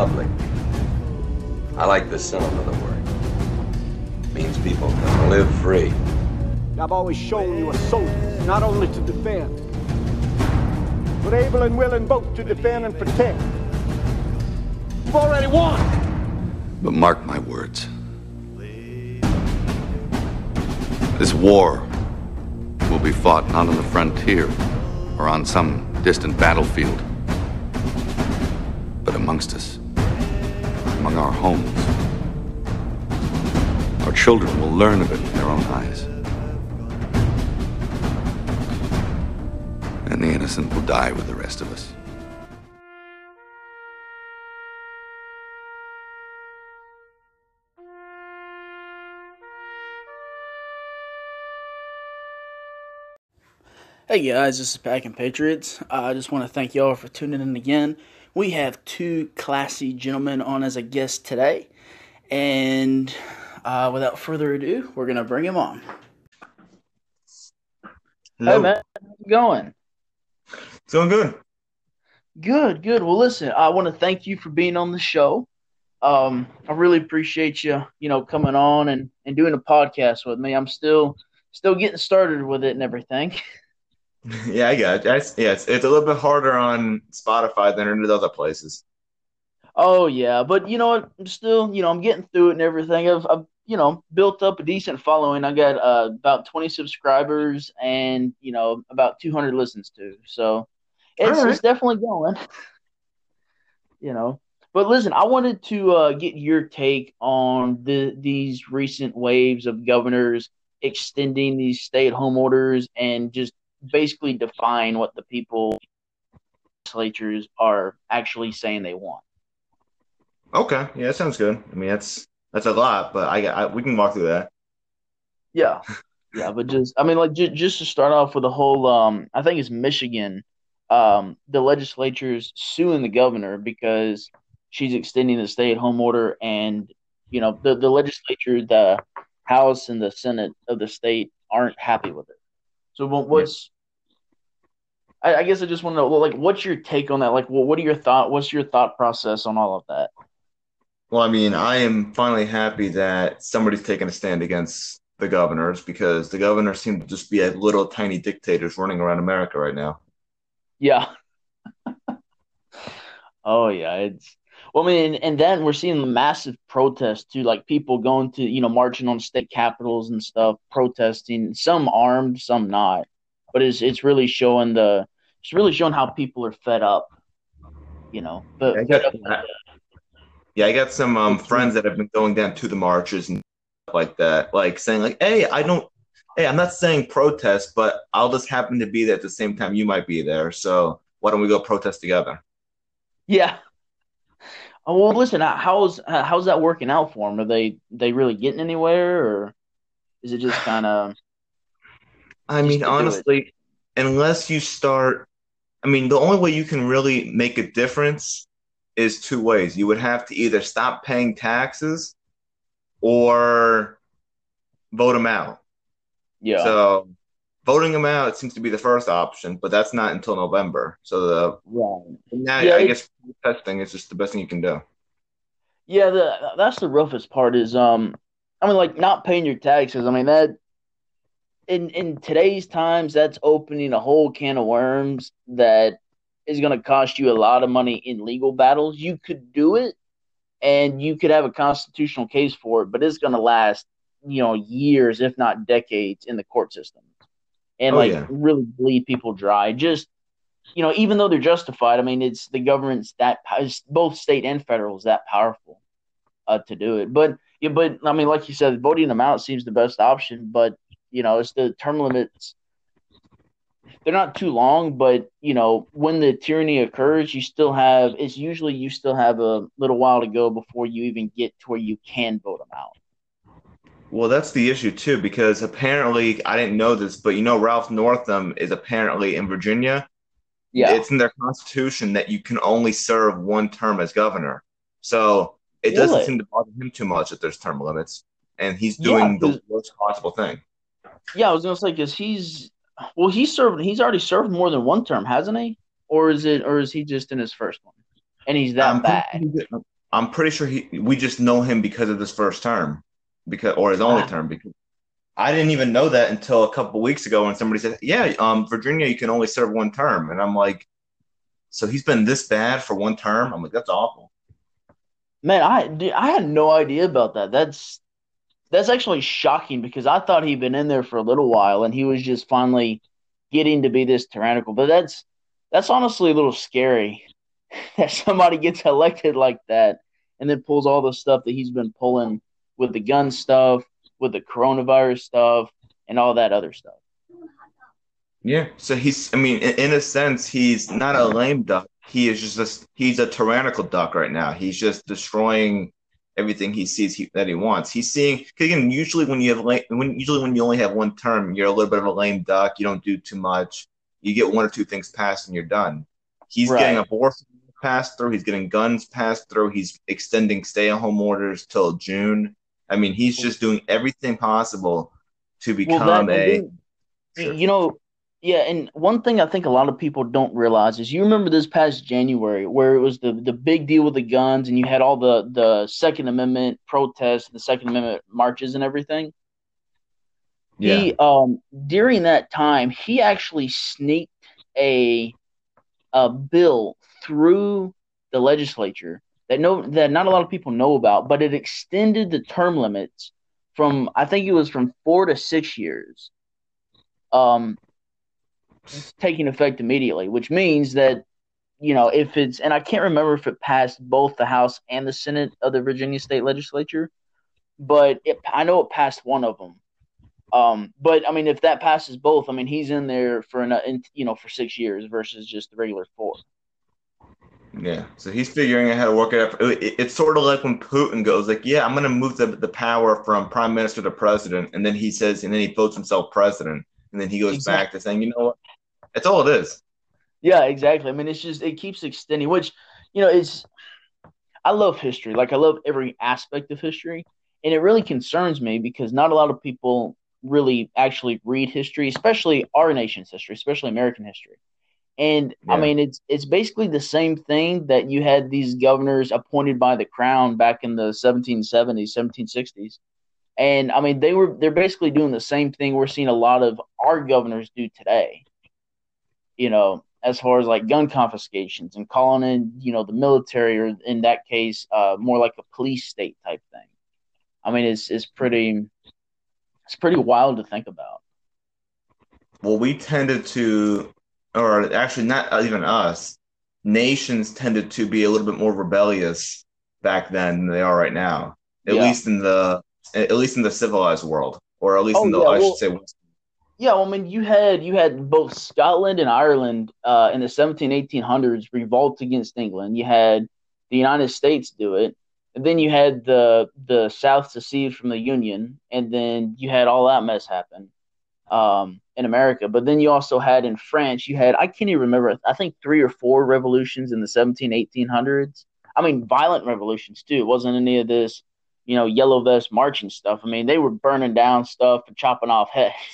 republic. I like the symbol of the word. It means people can live free. I've always shown you a soldier, not only to defend, but able and willing both to defend and protect. You've already won. But mark my words. This war will be fought not on the frontier or on some distant battlefield, but amongst us, among our homes. Our children will learn of it in their own eyes. And the innocent will die with the rest of us. Hey guys, this is Packin Patriots. I just want to thank y'all for tuning in again. We have two classy gentlemen on as a guest today, and uh, without further ado, we're gonna bring him on. Hello. Hey man, how's it going? It's going good. Good, good. Well, listen, I want to thank you for being on the show. Um, I really appreciate you, you know, coming on and, and doing a podcast with me. I'm still still getting started with it and everything. Yeah, I got it. That's, yeah, it's, it's a little bit harder on Spotify than it is other places. Oh yeah, but you know what? I'm still, you know, I'm getting through it and everything. I've, I've you know, built up a decent following. I got uh, about 20 subscribers and you know about 200 listens to. So it's, right. it's definitely going. you know, but listen, I wanted to uh, get your take on the these recent waves of governors extending these stay-at-home orders and just basically define what the people legislatures are actually saying they want. Okay, yeah, that sounds good. I mean, that's that's a lot, but I, I we can walk through that. Yeah, yeah, but just I mean, like just, just to start off with the whole, um, I think it's Michigan. Um, the legislature's suing the governor because she's extending the stay-at-home order, and you know the the legislature, the House and the Senate of the state aren't happy with it. So what, what's I, I guess I just want to know, like, what's your take on that? Like, what what are your thought? What's your thought process on all of that? Well, I mean, I am finally happy that somebody's taking a stand against the governors because the governors seem to just be like little tiny dictators running around America right now. Yeah. oh yeah, it's well, I mean, and then we're seeing massive protests too, like people going to you know marching on state capitals and stuff, protesting. Some armed, some not, but it's it's really showing the it's really showing how people are fed up. You know, but I got- with the- Yeah, I got some um, friends that have been going down to the marches and stuff like that, like saying like, "Hey, I don't, hey, I'm not saying protest, but I'll just happen to be there at the same time you might be there, so why don't we go protest together?" yeah. Oh, well, listen, how's uh, how's that working out for them? Are they they really getting anywhere, or is it just kind of I mean, to do it. honestly, unless you start, I mean, the only way you can really make a difference is two ways. You would have to either stop paying taxes or vote them out. yeah? So, voting them out seems to be the first option, but that's not until November. So the right. now Yeah, I guess testing is just the best thing you can do. Yeah, the that's the roughest part is um I mean like not paying your taxes. I mean that in in today's times that's opening a whole can of worms that is going to cost you a lot of money in legal battles. You could do it and you could have a constitutional case for it, but it's going to last, you know, years if not decades in the court system. And Oh, like yeah. really bleed people dry. Just you know, even though they're justified, I mean, it's the government's that both state and federal is that powerful uh, to do it. But yeah, but I mean, like you said, voting them out seems the best option. But you know, it's the term limits. They're not too long, but you know, when the tyranny occurs, you still have. It's usually you still have a little while to go before you even get to where you can vote them out. Well, that's the issue too, because apparently I didn't know this, but you know Ralph Northam is apparently in Virginia. Yeah, It's in their constitution that you can only serve one term as governor. So it doesn't seem to bother him too much that there's term limits. And he's Yeah, doing the 'cause- worst possible thing. yeah. I was gonna say because he's well, he's served. He's already served more than one term, hasn't he? Or is it? Or is he just in his first one? and he's that I'm bad. Pretty, I'm pretty sure he. We just know him because of his first term, because or his only Wow. term. Because I didn't even know that until a couple weeks ago when somebody said, "Yeah, um, Virginia, you can only serve one term," and I'm like, "So he's been this bad for one term?" I'm like, "That's awful." Man, I dude, I had no idea about that. That's that's actually shocking because I thought he'd been in there for a little while and he was just finally getting to be this tyrannical. But that's that's honestly a little scary that somebody gets elected like that and then pulls all the stuff that he's been pulling with the gun stuff, with the coronavirus stuff, and all that other stuff. Yeah. So he's. I mean, in, in a sense, he's not a lame duck. He is just. A, he's a tyrannical duck right now. He's just destroying everything he sees he, that he wants. He's seeing. again, usually when you have lame, when usually when you only have one term, you're a little bit of a lame duck. You don't do too much. You get one or two things passed and you're done. He's Right. getting abortion passed through. He's getting guns passed through. He's extending stay-at-home orders till June. I mean, he's just doing everything possible to become Well, that, a. then, you know, yeah, and one thing I think a lot of people don't realize is you remember this past January where it was the the big deal with the guns and you had all the the Second Amendment protests, the Second Amendment marches and everything. yeah. He um during that time he actually sneaked a a bill through the legislature that no that not a lot of people know about, but it extended the term limits from I think it was from four to six years. Um taking effect immediately, which means that you know if it's and I can't remember if it passed both the House and the Senate of the Virginia State Legislature, but it, I know it passed one of them. Um, but I mean, if that passes both, I mean, he's in there for an, you know, for six years versus just the regular four. Yeah, so he's figuring out how to work it out. It's sort of like when Putin goes like, "Yeah, I'm going to move the, the power from prime minister to president," and then he says, and then he votes himself president, and then he goes Exactly. back to saying, "You know what? That's all it is." Yeah, exactly. I mean, it's just it keeps extending, which you know, it's. I love history. Like I love every aspect of history, and it really concerns me because not a lot of people really actually read history, especially our nation's history, especially American history. And I mean, it's it's basically the same thing that you had these governors appointed by the crown back in the 1770s, 1760s. And I mean, they were they're basically doing the same thing we're seeing a lot of our governors do today. You know, as far as like gun confiscations and calling in, you know, the military or in that case, uh, more like a police state type thing. I mean, it's it's pretty it's pretty wild to think about. Well, we tended to, or actually, not even us. Nations tended to be a little bit more rebellious back then than they are right now. At Yeah. least in the, at least in the civilized world, or at least Oh, in the, yeah, I well- should say, Yeah, well, I mean, you had you had both Scotland and Ireland uh, in the 17, 1800s revolt against England. You had the United States do it, and then you had the the South secede from the Union, and then you had all that mess happen um, in America. But then you also had in France, you had I can't even remember. I think three or four revolutions in the 17, 1800s. I mean, violent revolutions too. It wasn't any of this, you know, yellow vest marching stuff. I mean, they were burning down stuff and chopping off heads.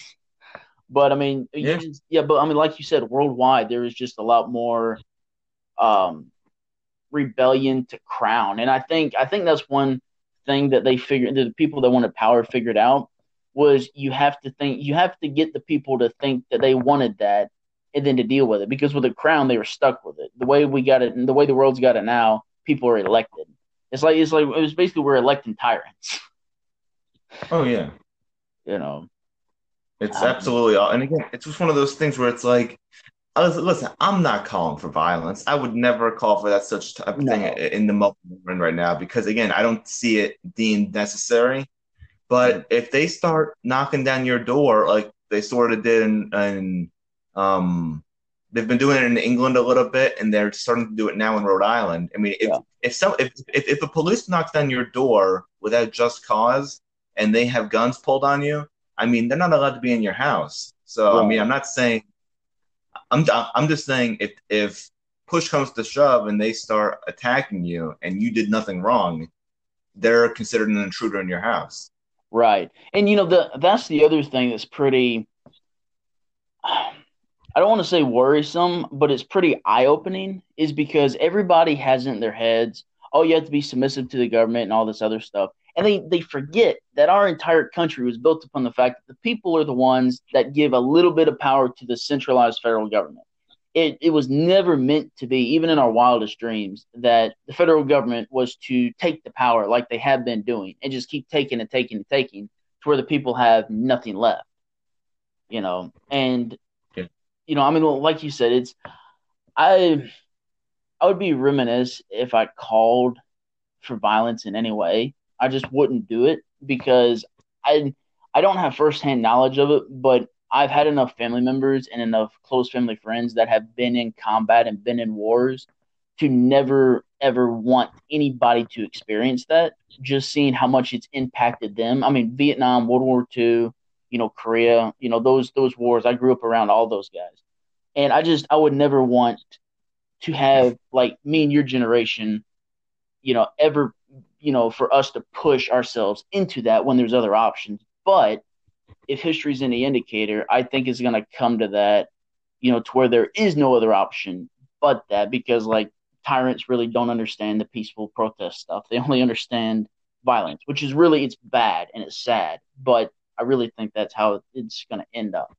But I mean, Yeah. just- yeah, but I mean, like you said, worldwide there is just a lot more um, rebellion to crown, and I think I think that's one thing that they figured the people that wanted power figured out was you have to think you have to get the people to think that they wanted that and then to deal with it because with the crown they were stuck with it the way we got it and the way the world's got it now people are elected it's like it's like it was basically we're electing tyrants oh yeah, you know It's Um, absolutely, and again, it's just one of those things where it's like, I was- listen, I'm not calling for violence. I would never call for that such type of No. thing in the moment right now because again, I don't see it deemed necessary. But if they start knocking down your door like they sort of did in, in um, they've been doing it in England a little bit, and they're starting to do it now in Rhode Island. I mean, if Yeah. if some if, if if a police knocks down your door without just cause and they have guns pulled on you, I mean, they're not allowed to be in your house. So I mean, I'm not saying. I'm I'm just saying if if push comes to shove and they start attacking you and you did nothing wrong, they're considered an intruder in your house. Right. And you know the that's the other thing that's pretty I don't want to say worrisome, but it's pretty eye opening, is because everybody has in their heads, oh, you have to be submissive to the government and all this other stuff. And they, they forget that our entire country was built upon the fact that the people are the ones that give a little bit of power to the centralized federal government. It, it was never meant to be, even in our wildest dreams, that the federal government was to take the power like they have been doing and just keep taking and taking and taking to where the people have nothing left. You know, and you know, I mean, like you said, it's I I would be remiss if I called for violence in any way. I just wouldn't do it because I I don't have firsthand knowledge of it, but I've had enough family members and enough close family friends that have been in combat and been in wars to never ever want anybody to experience that. Just seeing how much it's impacted them. I mean, Vietnam, World War II, you know, Korea, you know, those those wars. I grew up around all those guys. And I just I would never want to have like me and your generation, you know, ever you know, for us to push ourselves into that when there's other options. But if history's any indicator, I think it's gonna come to that, you know, to where there is no other option but that because like tyrants really don't understand the peaceful protest stuff. They only understand violence, which is really it's bad and it's sad. But I really think that's how it's going to end up.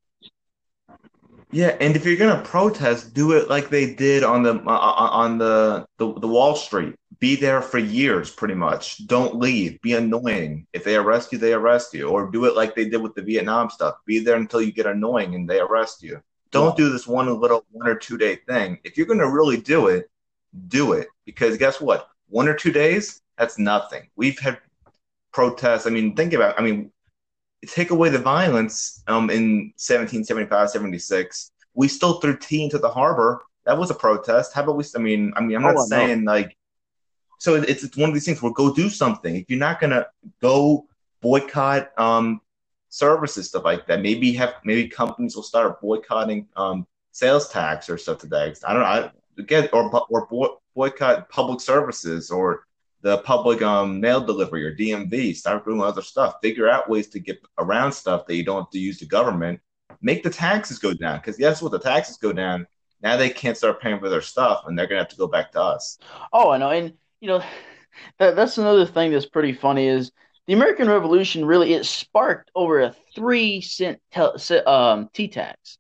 Yeah, and if you're gonna protest, do it like they did on the uh, uh, on the, the the Wall Street. Be there for years, pretty much. Don't leave. Be annoying. If they arrest you, they arrest you. Or do it like they did with the Vietnam stuff. Be there until you get annoying and they arrest you. Don't do this one little one or two day thing. If you're gonna really do it, do it. Because guess what? One or two days, that's nothing. We've had protests. I mean, think about. I mean, take away the violence um, in 1775, 76, we still threw tea into the harbor. That was a protest. How about we? I mean, I mean, I'm not oh, saying no. like. So it's it's one of these things where go do something. If you're not gonna go boycott um, services stuff like that, maybe have maybe companies will start boycotting um, sales tax or stuff to that. I don't know. I, again, or or boycott public services or the public um, mail delivery or DMV. Start doing other stuff. Figure out ways to get around stuff that you don't have to use the government. Make the taxes go down because guess what? The taxes go down. Now they can't start paying for their stuff, and they're gonna have to go back to us. Oh, I know, and you know that that's another thing that's pretty funny is the American Revolution really it sparked over a three cent um, tea tax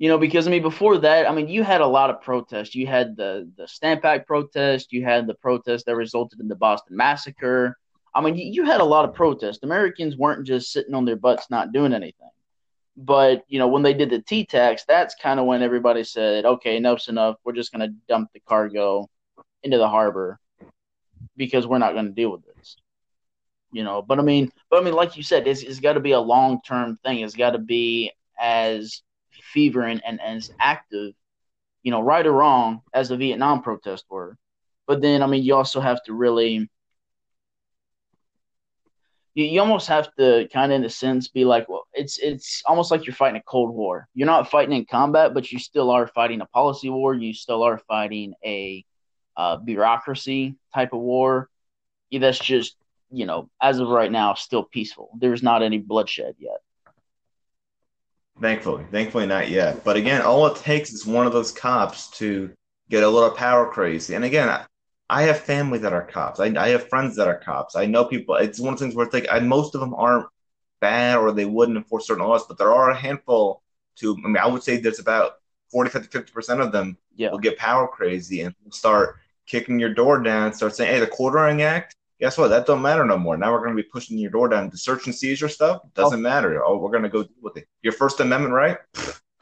you know, because I mean, before that, I mean, you had a lot of protests. You had the the Stamp Act protest. You had the protest that resulted in the Boston Massacre. I mean, you, you had a lot of protests. Americans weren't just sitting on their butts not doing anything. But you know, when they did the tea tax, that's kind of when everybody said, "Okay, enough's enough. We're just going to dump the cargo into the harbor because we're not going to deal with this." You know, but I mean, but I mean, like you said, it's, it's got to be a long term thing. It's got to be as fever and, and, and as active, you know, right or wrong, as the Vietnam protests were. But then, I mean, you also have to really, you, you almost have to kind of, in a sense, be like, well, it's it's almost like you're fighting a Cold War. You're not fighting in combat, but you still are fighting a policy war. You still are fighting a uh, bureaucracy type of war. That's just, you know, as of right now, still peaceful. There's not any bloodshed yet. Thankfully, thankfully not yet. But again, all it takes is one of those cops to get a little power crazy. And again, I, I have family that are cops. I, I have friends that are cops. I know people. It's one of the things where it's like I, most of them aren't bad or they wouldn't enforce certain laws, but there are a handful. To I mean, I would say there's about 40, 50, 50 percent of them yeah. will get power crazy and start kicking your door down, start saying, "Hey, the Quartering Act guess what? That don't matter no more. Now we're going to be pushing your door down. The search and seizure stuff doesn't oh. matter. Oh, we're going to go deal with it. Your First Amendment right?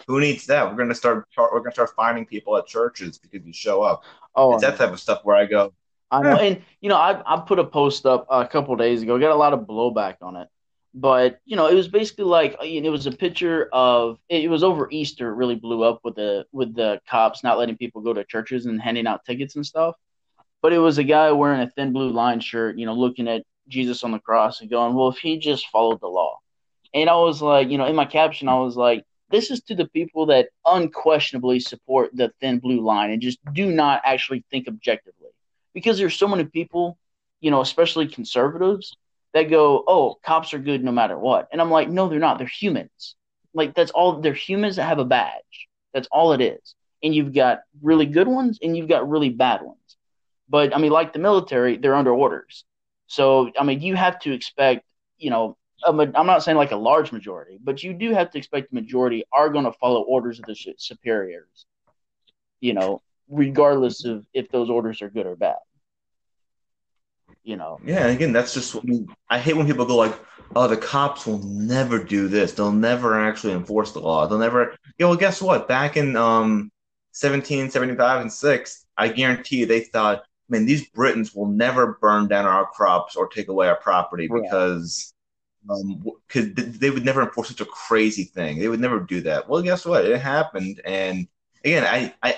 Who needs that? We're going to start. We're going to start finding people at churches because you show up. Oh, it's that type of stuff where I go. I know, and you know, I I put a post up a couple days ago. Got a lot of blowback on it, but you know, it was basically like it was a picture of it was over Easter. It really blew up with the with the cops not letting people go to churches and handing out tickets and stuff but it was a guy wearing a thin blue line shirt, you know, looking at Jesus on the cross and going, well, if he just followed the law. And I was like, you know, in my caption, I was like, this is to the people that unquestionably support the thin blue line and just do not actually think objectively. Because there's so many people, you know, especially conservatives, that go, oh, cops are good no matter what. And I'm like, no, they're not. They're humans. Like, that's all. They're humans that have a badge. That's all it is. And you've got really good ones and you've got really bad ones. But I mean, like the military, they're under orders. So I mean, you have to expect, you know, i am not saying like a large majority, but you do have to expect the majority are going to follow orders of the superiors. You know, regardless of if those orders are good or bad. You know. Yeah, and again, that's just. I, mean, I hate when people go like, "Oh, the cops will never do this. They'll never actually enforce the law. They'll never." Yeah, well, guess what? Back in um, 1775 and six, I guarantee you, they thought, "Man, these Britons will never burn down our crops or take away our property because." because um, they would never enforce such a crazy thing. They would never do that. Well, guess what? It happened, and again, I, I,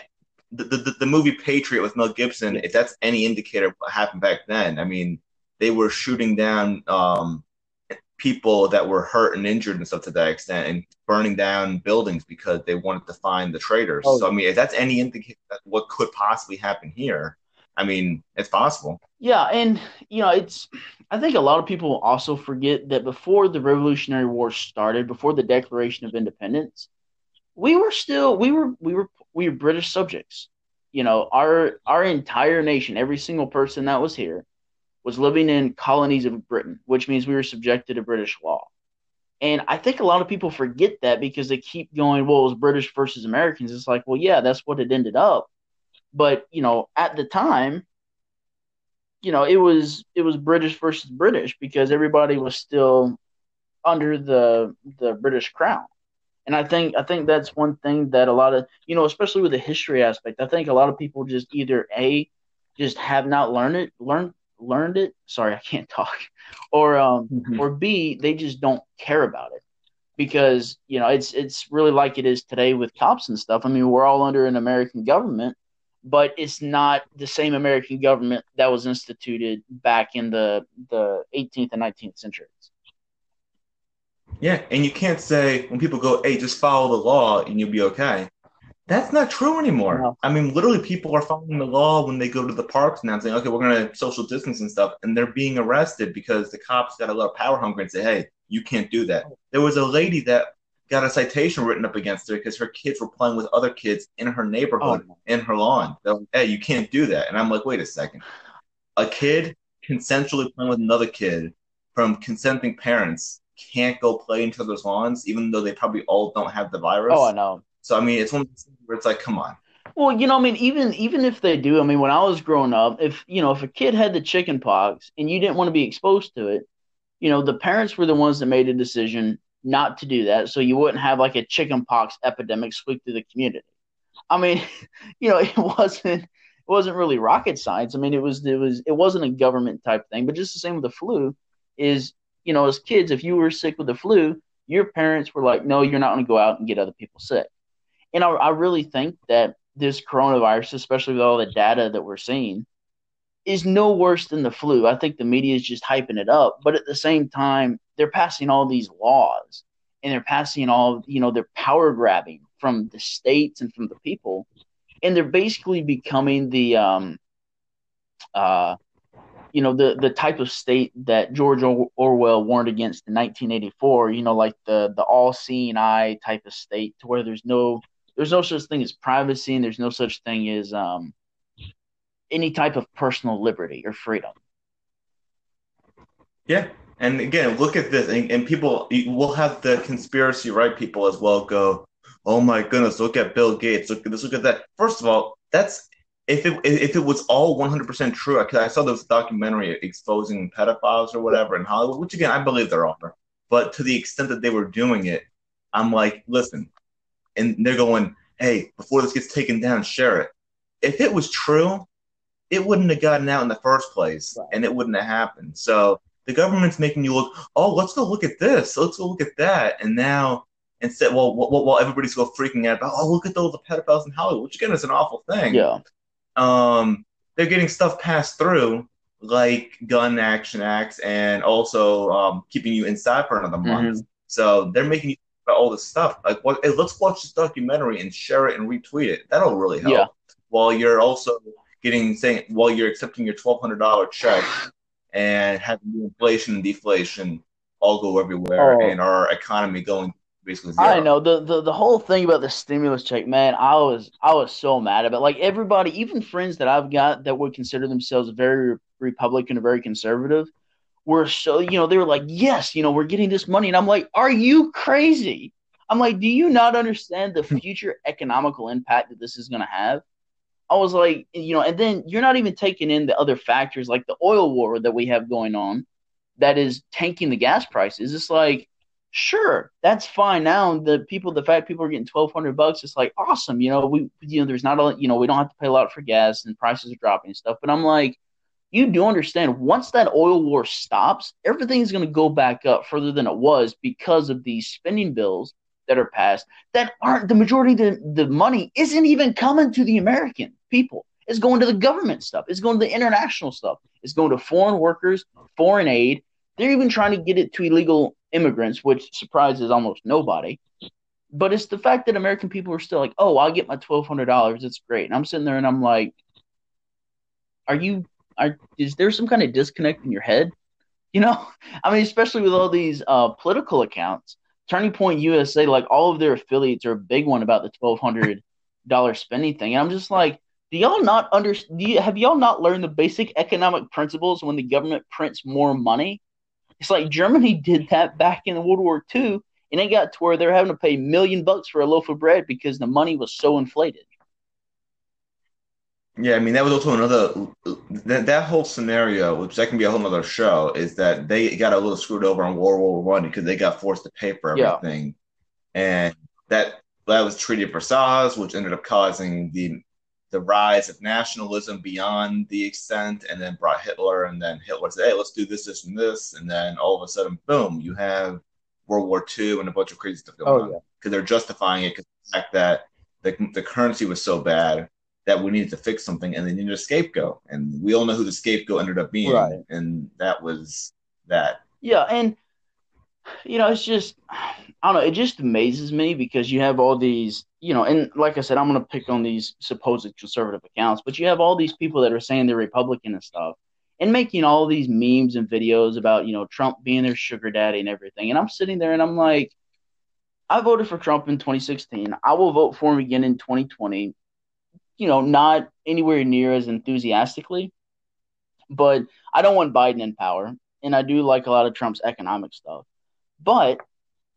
the, the, the movie Patriot with Mel Gibson, if that's any indicator of what happened back then, I mean, they were shooting down um, people that were hurt and injured and stuff to that extent, and burning down buildings because they wanted to find the traitors. Oh, so, I mean, if that's any indicator that what could possibly happen here, I mean, it's possible. Yeah, and you know, it's. I think a lot of people also forget that before the Revolutionary War started, before the Declaration of Independence, we were still we were we were we were British subjects. You know, our our entire nation, every single person that was here, was living in colonies of Britain, which means we were subjected to British law. And I think a lot of people forget that because they keep going, well, it was British versus Americans. It's like, well, yeah, that's what it ended up. But you know, at the time, you know, it was it was British versus British because everybody was still under the the British crown. And I think I think that's one thing that a lot of you know, especially with the history aspect, I think a lot of people just either a just have not learned it learned learned it. Sorry, I can't talk. Or um mm-hmm. or B, they just don't care about it. Because, you know, it's it's really like it is today with cops and stuff. I mean, we're all under an American government but it's not the same American government that was instituted back in the the 18th and 19th centuries. Yeah, and you can't say when people go, "Hey, just follow the law and you'll be okay." That's not true anymore. No. I mean, literally, people are following the law when they go to the parks now, saying, "Okay, we're going to social distance and stuff," and they're being arrested because the cops got a lot of power hungry and say, "Hey, you can't do that." There was a lady that got a citation written up against her because her kids were playing with other kids in her neighborhood oh. in her lawn. They're like, hey, you can't do that. And I'm like, wait a second. A kid consensually playing with another kid from consenting parents can't go play in each other's lawns, even though they probably all don't have the virus. Oh, I know. So I mean, it's one of those things where it's like, come on. Well, you know, I mean, even even if they do, I mean, when I was growing up, if you know, if a kid had the chicken pox and you didn't want to be exposed to it, you know, the parents were the ones that made a decision not to do that so you wouldn't have like a chickenpox epidemic sweep through the community. I mean, you know, it wasn't it wasn't really rocket science. I mean, it was it was it wasn't a government type thing, but just the same with the flu is, you know, as kids, if you were sick with the flu, your parents were like, no, you're not going to go out and get other people sick. And I, I really think that this coronavirus, especially with all the data that we're seeing, is no worse than the flu. I think the media is just hyping it up, but at the same time, they're passing all these laws and they're passing all, you know, they're power grabbing from the states and from the people, and they're basically becoming the, um, uh, you know, the the type of state that George Orwell warned against in 1984. You know, like the the all seeing eye type of state, to where there's no there's no such thing as privacy and there's no such thing as um any type of personal liberty or freedom. Yeah. And again, look at this, and, and people will have the conspiracy right people as well go, "Oh my goodness, look at Bill Gates, look at this, look at that." First of all, that's if it if it was all 100% true. Because I saw this documentary exposing pedophiles or whatever in Hollywood, which again I believe there are, but to the extent that they were doing it, I'm like, listen, and they're going, "Hey, before this gets taken down, share it." If it was true, it wouldn't have gotten out in the first place right. and it wouldn't have happened. So the government's making you look, oh, let's go look at this, let's go look at that. And now instead, well, while everybody's go freaking out about, oh, look at those pedophiles in Hollywood, which again is an awful thing. Yeah. Um, they're getting stuff passed through like gun action acts and also um, keeping you inside for another month. Mm-hmm. So they're making you about all this stuff. Like, well, hey, let's watch this documentary and share it and retweet it. That'll really help. Yeah. While you're also getting saying while you're accepting your twelve hundred dollar check and having the inflation and deflation all go everywhere oh. and our economy going basically zero. I know the, the the whole thing about the stimulus check, man. I was I was so mad about. It. Like everybody, even friends that I've got that would consider themselves very Republican or very conservative, were so you know they were like, yes, you know, we're getting this money, and I'm like, are you crazy? I'm like, do you not understand the future economical impact that this is going to have? I was like, you know, and then you're not even taking in the other factors like the oil war that we have going on that is tanking the gas prices. It's like, sure, that's fine now. The people, the fact people are getting twelve hundred bucks, it's like awesome. You know, we, you know, there's not a, you know, we don't have to pay a lot for gas and prices are dropping and stuff. But I'm like, you do understand once that oil war stops, everything's going to go back up further than it was because of these spending bills that are passed that aren't the majority of the, the money isn't even coming to the American people. It's going to the government stuff. It's going to the international stuff. It's going to foreign workers, foreign aid. They're even trying to get it to illegal immigrants, which surprises almost nobody. But it's the fact that American people are still like, oh, I'll get my twelve hundred dollars. It's great. And I'm sitting there and I'm like, are you? Are is there some kind of disconnect in your head? You know, I mean, especially with all these uh, political accounts Turning Point USA, like all of their affiliates are a big one about the twelve hundred dollar spending thing. And I'm just like, do y'all not under you, have y'all not learned the basic economic principles when the government prints more money? It's like Germany did that back in World War II, and it got to where they're having to pay a million bucks for a loaf of bread because the money was so inflated. Yeah, I mean that was also another that that whole scenario, which that can be a whole other show, is that they got a little screwed over on World War One because they got forced to pay for everything, yeah. and that that was Treaty of Versailles, which ended up causing the the rise of nationalism beyond the extent, and then brought Hitler, and then Hitler said, "Hey, let's do this, this, and this," and then all of a sudden, boom, you have World War II and a bunch of crazy stuff going oh, on because yeah. they're justifying it because the fact that the, the currency was so bad that we needed to fix something and they needed a scapegoat. And we all know who the scapegoat ended up being. Right. And that was that. Yeah. And, you know, it's just, I don't know, it just amazes me because you have all these, you know, and like I said, I'm going to pick on these supposed conservative accounts, but you have all these people that are saying they're Republican and stuff and making all these memes and videos about, you know, Trump being their sugar daddy and everything. And I'm sitting there and I'm like, I voted for Trump in 2016. I will vote for him again in 2020 you know, not anywhere near as enthusiastically. But I don't want Biden in power, and I do like a lot of Trump's economic stuff. But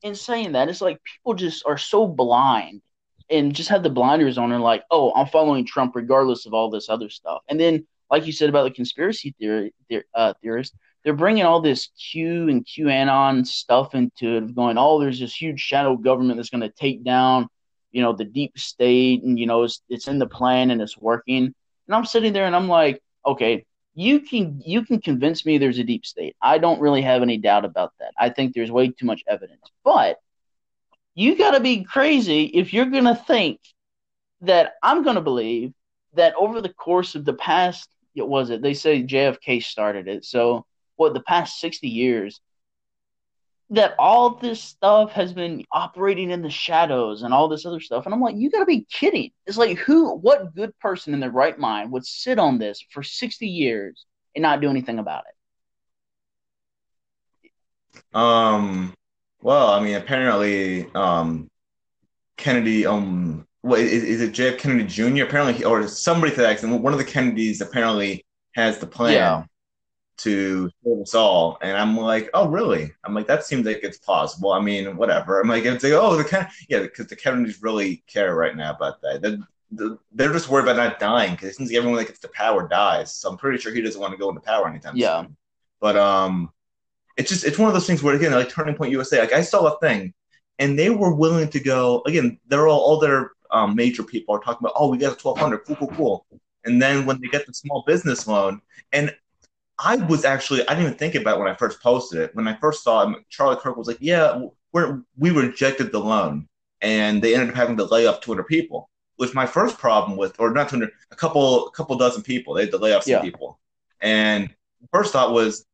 in saying that, it's like people just are so blind and just had the blinders on and like, oh, I'm following Trump regardless of all this other stuff. And then, like you said about the conspiracy theory, uh, theorists, they're bringing all this Q and QAnon stuff into it, going, oh, there's this huge shadow government that's going to take down you know the deep state and you know it's, it's in the plan and it's working. And i'm sitting there and i'm like okay you can you can convince me there's a deep state. I don't really have any doubt about that. I think there's way too much evidence. But you got to be crazy if you're going to think that i'm going to believe that over the course of the past what was it they say jfk started it so what the past 60 years that all this stuff has been operating in the shadows and all this other stuff. And I'm like, you got to be kidding. It's like, who, what good person in their right mind would sit on this for 60 years and not do anything about it? Um, well, I mean, apparently, um, Kennedy, um, what is, is it JF Kennedy Jr.? Apparently, or somebody to that extent, one of the Kennedys apparently has the plan. Yeah to save us all. And I'm like, oh, really? I'm like, that seems like it's plausible. I mean, whatever. I'm like, it's like, oh, the Ken- yeah, because the Kennedys really care right now about that. They're, they're just worried about not dying because it seems like everyone that gets the power dies. So I'm pretty sure he doesn't want to go into power anytime yeah. soon. But um, it's just it's one of those things where again, like Turning Point USA, like I saw a thing, and they were willing to go again. They're all all their um, major people are talking about, oh, we got a 1200, cool, cool, cool. And then when they get the small business loan, and I was actually I didn't even think about it when I first posted it. When I first saw it, Charlie Kirk was like, "Yeah, we're, we rejected the loan," and they ended up having to lay off 200 people. Which my first problem with, or not 200, a couple, a couple dozen people. They had to lay off some yeah. people, and first thought was,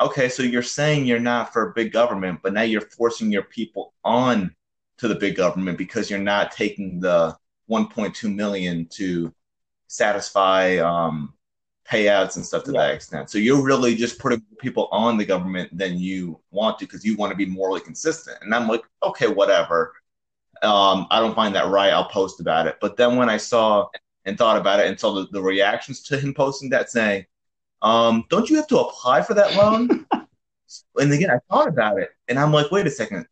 okay, so you're saying you're not for big government, but now you're forcing your people on to the big government because you're not taking the 1.2 million to satisfy um, payouts and stuff to Yeah. that extent. So you're really just putting people on the government than you want to because you want to be morally consistent. And I'm like, okay, whatever. Um, I don't find that right. I'll post about it. But then when I saw and thought about it and saw the, the reactions to him posting that saying, um, don't you have to apply for that loan? and again, I thought about it and I'm like, wait a second.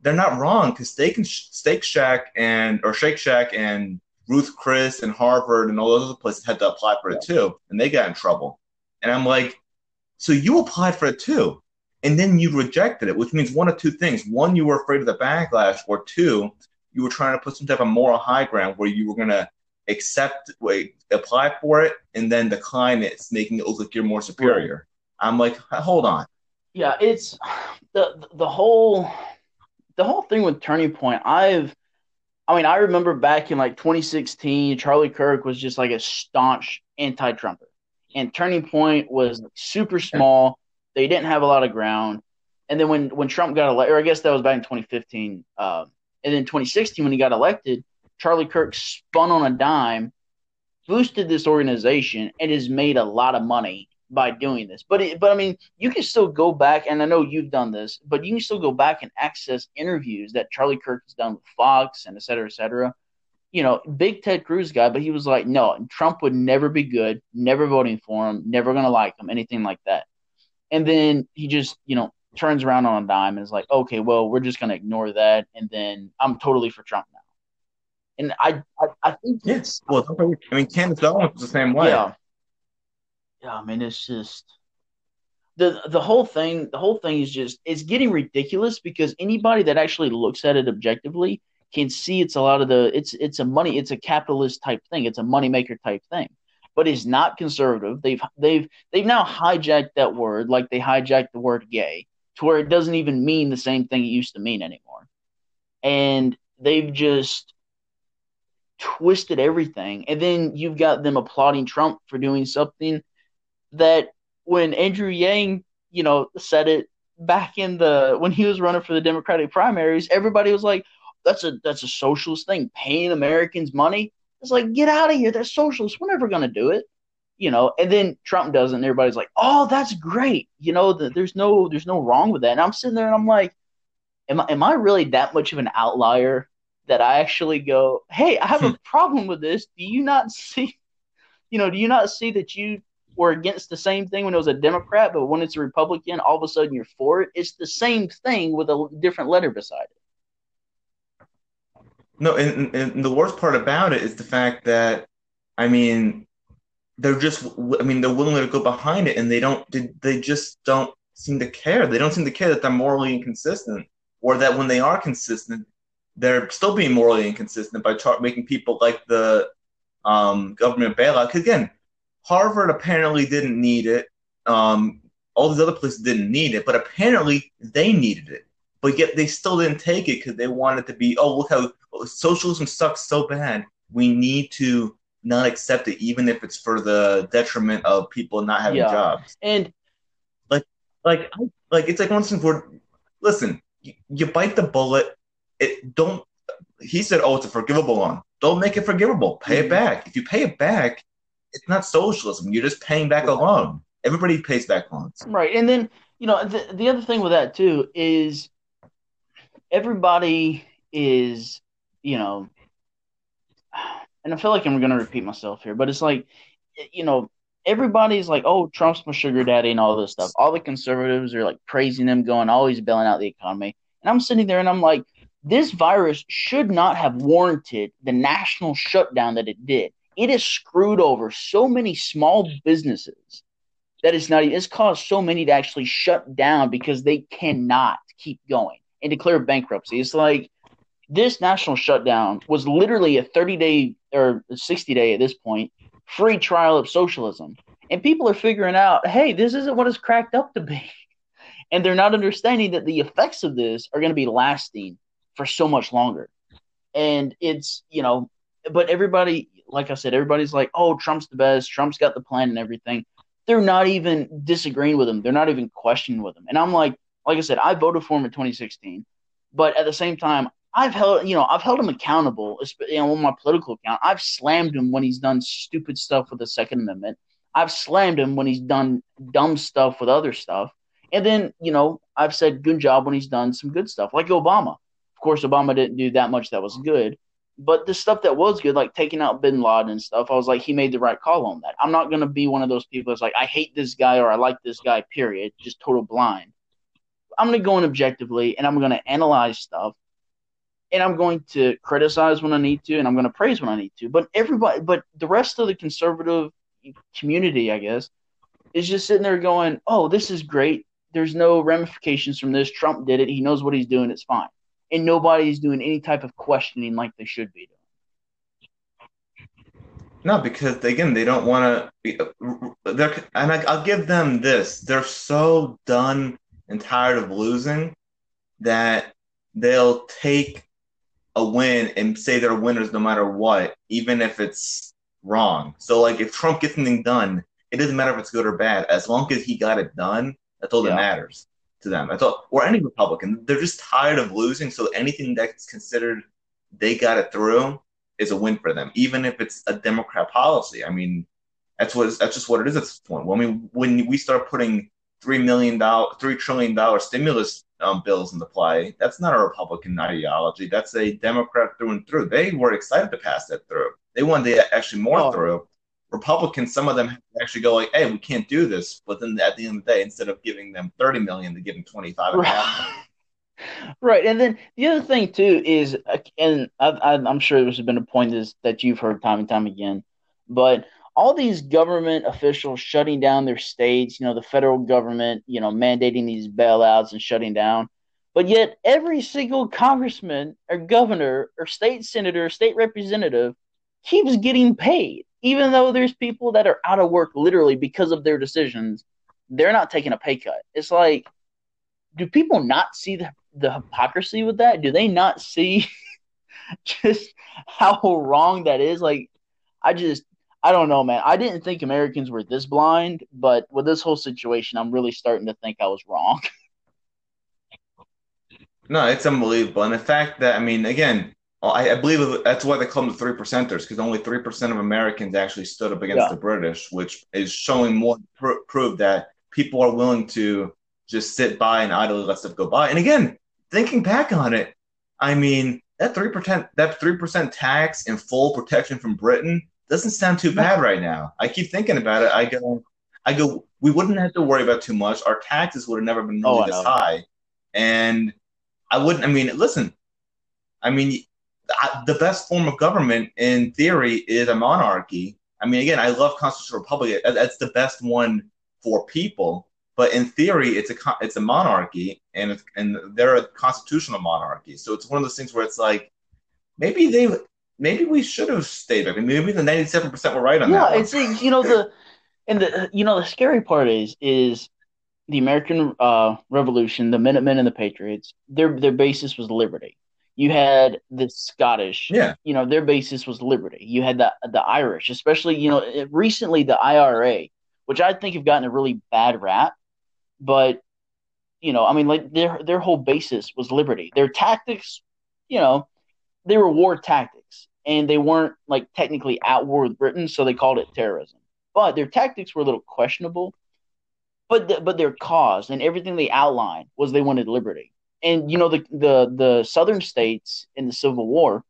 They're not wrong because Steak and Steak Shack and or Shake Shack and Ruth Chris and Harvard and all those other places had to apply for it too, and they got in trouble. And I'm like, so you applied for it too, and then you rejected it, which means one of two things: one, you were afraid of the backlash, or two, you were trying to put some type of moral high ground where you were gonna accept, wait, apply for it, and then decline it, making it look like you're more superior. I'm like, hold on. Yeah, it's the the whole the whole thing with Turning Point. I've I mean, I remember back in like 2016, Charlie Kirk was just like a staunch anti-Trumper, and Turning Point was super small. They didn't have a lot of ground. And then when when Trump got elected, or I guess that was back in 2015, um, and then 2016 when he got elected, Charlie Kirk spun on a dime, boosted this organization, and has made a lot of money by doing this. But it, but I mean, you can still go back, and I know you've done this, but you can still go back and access interviews that Charlie Kirk has done with Fox and et cetera, et cetera. You know, big Ted Cruz guy, but he was like, no, Trump would never be good, never voting for him, never gonna like him, anything like that. And then he just, you know, turns around on a dime and is like, okay, well, we're just gonna ignore that, and then I'm totally for Trump now. And I, I, I think Yes. Well, I mean, Candace Owens was the same way. yeah. Yeah, I mean it's just the the whole thing the whole thing is just it's getting ridiculous because anybody that actually looks at it objectively can see it's a lot of the it's it's a money it's a capitalist type thing. It's a moneymaker type thing. But it's not conservative. They've they've they've now hijacked that word like they hijacked the word gay to where it doesn't even mean the same thing it used to mean anymore. And they've just twisted everything. And then you've got them applauding Trump for doing something that when Andrew Yang, you know, said it back in the when he was running for the Democratic primaries, everybody was like, "That's a that's a socialist thing, paying Americans money." It's like, get out of here. That's socialist. We're never gonna do it, you know. And then Trump does it, and everybody's like, "Oh, that's great." You know, the, there's no there's no wrong with that. And I'm sitting there, and I'm like, "Am I am I really that much of an outlier that I actually go, hey, I have a hmm. problem with this. Do you not see, you know, do you not see that you were against the same thing when it was a Democrat, but when it's a Republican, all of a sudden you're for it? It's the same thing with a different letter beside it. No, and, and the worst part about it is the fact that, I mean, they're just, I mean, they're willing to go behind it, and they don't, they just don't seem to care. They don't seem to care that they're morally inconsistent, or that when they are consistent, they're still being morally inconsistent by making people like the um, government bailout. Because again, Harvard apparently didn't need it. Um, all these other places didn't need it, but apparently they needed it. But yet they still didn't take it because they wanted to be, oh, look how socialism sucks so bad. We need to not accept it, even if it's for the detriment of people not having Yeah. jobs. And Like, like, like it's like one thing where, listen, you, you bite the bullet. It don't. He said, "Oh, it's a forgivable loan. Don't make it forgivable. Pay it Mhm. back. If you pay it back, it's not socialism. You're just paying back a loan. Everybody pays back loans. Right. And then, you know, the, the other thing with that too is everybody is, you know, and I feel like I'm going to repeat myself here, but it's like, you know, everybody's like, oh, Trump's my sugar daddy and all this stuff. All the conservatives are like praising him, going, oh, he's bailing out the economy. And I'm sitting there and I'm like, this virus should not have warranted the national shutdown that it did. It has screwed over so many small businesses that it's not it's caused so many to actually shut down because they cannot keep going and declare bankruptcy. It's like this national shutdown was literally a 30 day or 60 day at this point free trial of socialism. And people are figuring out, hey, this isn't what it's cracked up to be. And they're not understanding that the effects of this are going to be lasting for so much longer. And it's, you know, but everybody, like I said, everybody's like, oh, Trump's the best. Trump's got the plan and everything they're not even disagreeing with him. They're not even questioning with him. And I'm like, like I said, I voted for him in 2016, but at the same time, I've held, you know, I've held him accountable. You know, on my political account, I've slammed him when he's done stupid stuff with the Second Amendment. I've slammed him when he's done dumb stuff with other stuff. And then, you know, I've said good job when he's done some good stuff, like Obama. Of course, Obama didn't do that much that was good. But the stuff that was good, like taking out Bin Laden and stuff, I was like, he made the right call on that. I'm not going to be one of those people that's like, I hate this guy or I like this guy, period. Just total blind. I'm going to go in objectively and I'm going to analyze stuff and I'm going to criticize when I need to and I'm going to praise when I need to. But everybody, but the rest of the conservative community, I guess, is just sitting there going, oh, this is great. There's no ramifications from this. Trump did it. He knows what he's doing. It's fine and nobody's doing any type of questioning like they should be doing. No, because again, they don't want to be. They're, and I, I'll give them this: they're so done and tired of losing that they'll take a win and say they're winners no matter what, even if it's wrong. So, like, if Trump gets something done, it doesn't matter if it's good or bad. As long as he got it done, that's all yeah. that matters to them. I thought, or any Republican, they're just tired of losing. So anything that's considered they got it through is a win for them, even if it's a Democrat policy. I mean, that's what that's just what it is at this point. When we when we start putting three million dollar, three trillion dollar stimulus um, bills into play, that's not a Republican ideology. That's a Democrat through and through. They were excited to pass that through. They wanted to actually more oh. through. Republicans, some of them actually go like, "Hey, we can't do this," but then at the end of the day, instead of giving them thirty million, they give them twenty five. Right. right, and then the other thing too is, and I, am sure this has been a point is, that you've heard time and time again, but all these government officials shutting down their states, you know, the federal government, you know, mandating these bailouts and shutting down. But yet, every single congressman or governor or state senator, or state representative keeps getting paid even though there's people that are out of work literally because of their decisions, they're not taking a pay cut. It's like, do people not see the, the hypocrisy with that? Do they not see just how wrong that is? Like, I just, I don't know, man. I didn't think Americans were this blind, but with this whole situation, I'm really starting to think I was wrong. no, it's unbelievable. And the fact that, I mean, again, Oh, I, I, believe that's why they call them the three percenters because only three percent of Americans actually stood up against yeah. the British, which is showing more pr- proof that people are willing to just sit by and idly let stuff go by. And again, thinking back on it, I mean that three percent that three percent tax and full protection from Britain doesn't sound too bad right now. I keep thinking about it. I go, I go. We wouldn't have to worry about too much. Our taxes would have never been really oh, this high, and I wouldn't. I mean, listen. I mean, the best form of government in theory is a monarchy. I mean, again, I love constitutional republic. That's the best one for people. But in theory, it's a it's a monarchy, and it's, and they're a constitutional monarchy. So it's one of those things where it's like maybe they maybe we should have stayed back. Maybe the ninety seven percent were right on yeah, that. Yeah, it's you know the and the you know the scary part is is the American uh, Revolution, the Minutemen and the Patriots. Their their basis was liberty. You had the Scottish. Yeah. You know, their basis was liberty. You had the the Irish, especially, you know, eh, recently the IRA, which I think have gotten a really bad rap. But, you know, I mean, like their their whole basis was liberty. Their tactics, you know, they were war tactics. And they weren't like technically at war with Britain, so they called it terrorism. But their tactics were a little questionable. But the, but their cause and everything they outlined was they wanted liberty and you know the the the southern states in the Civil War,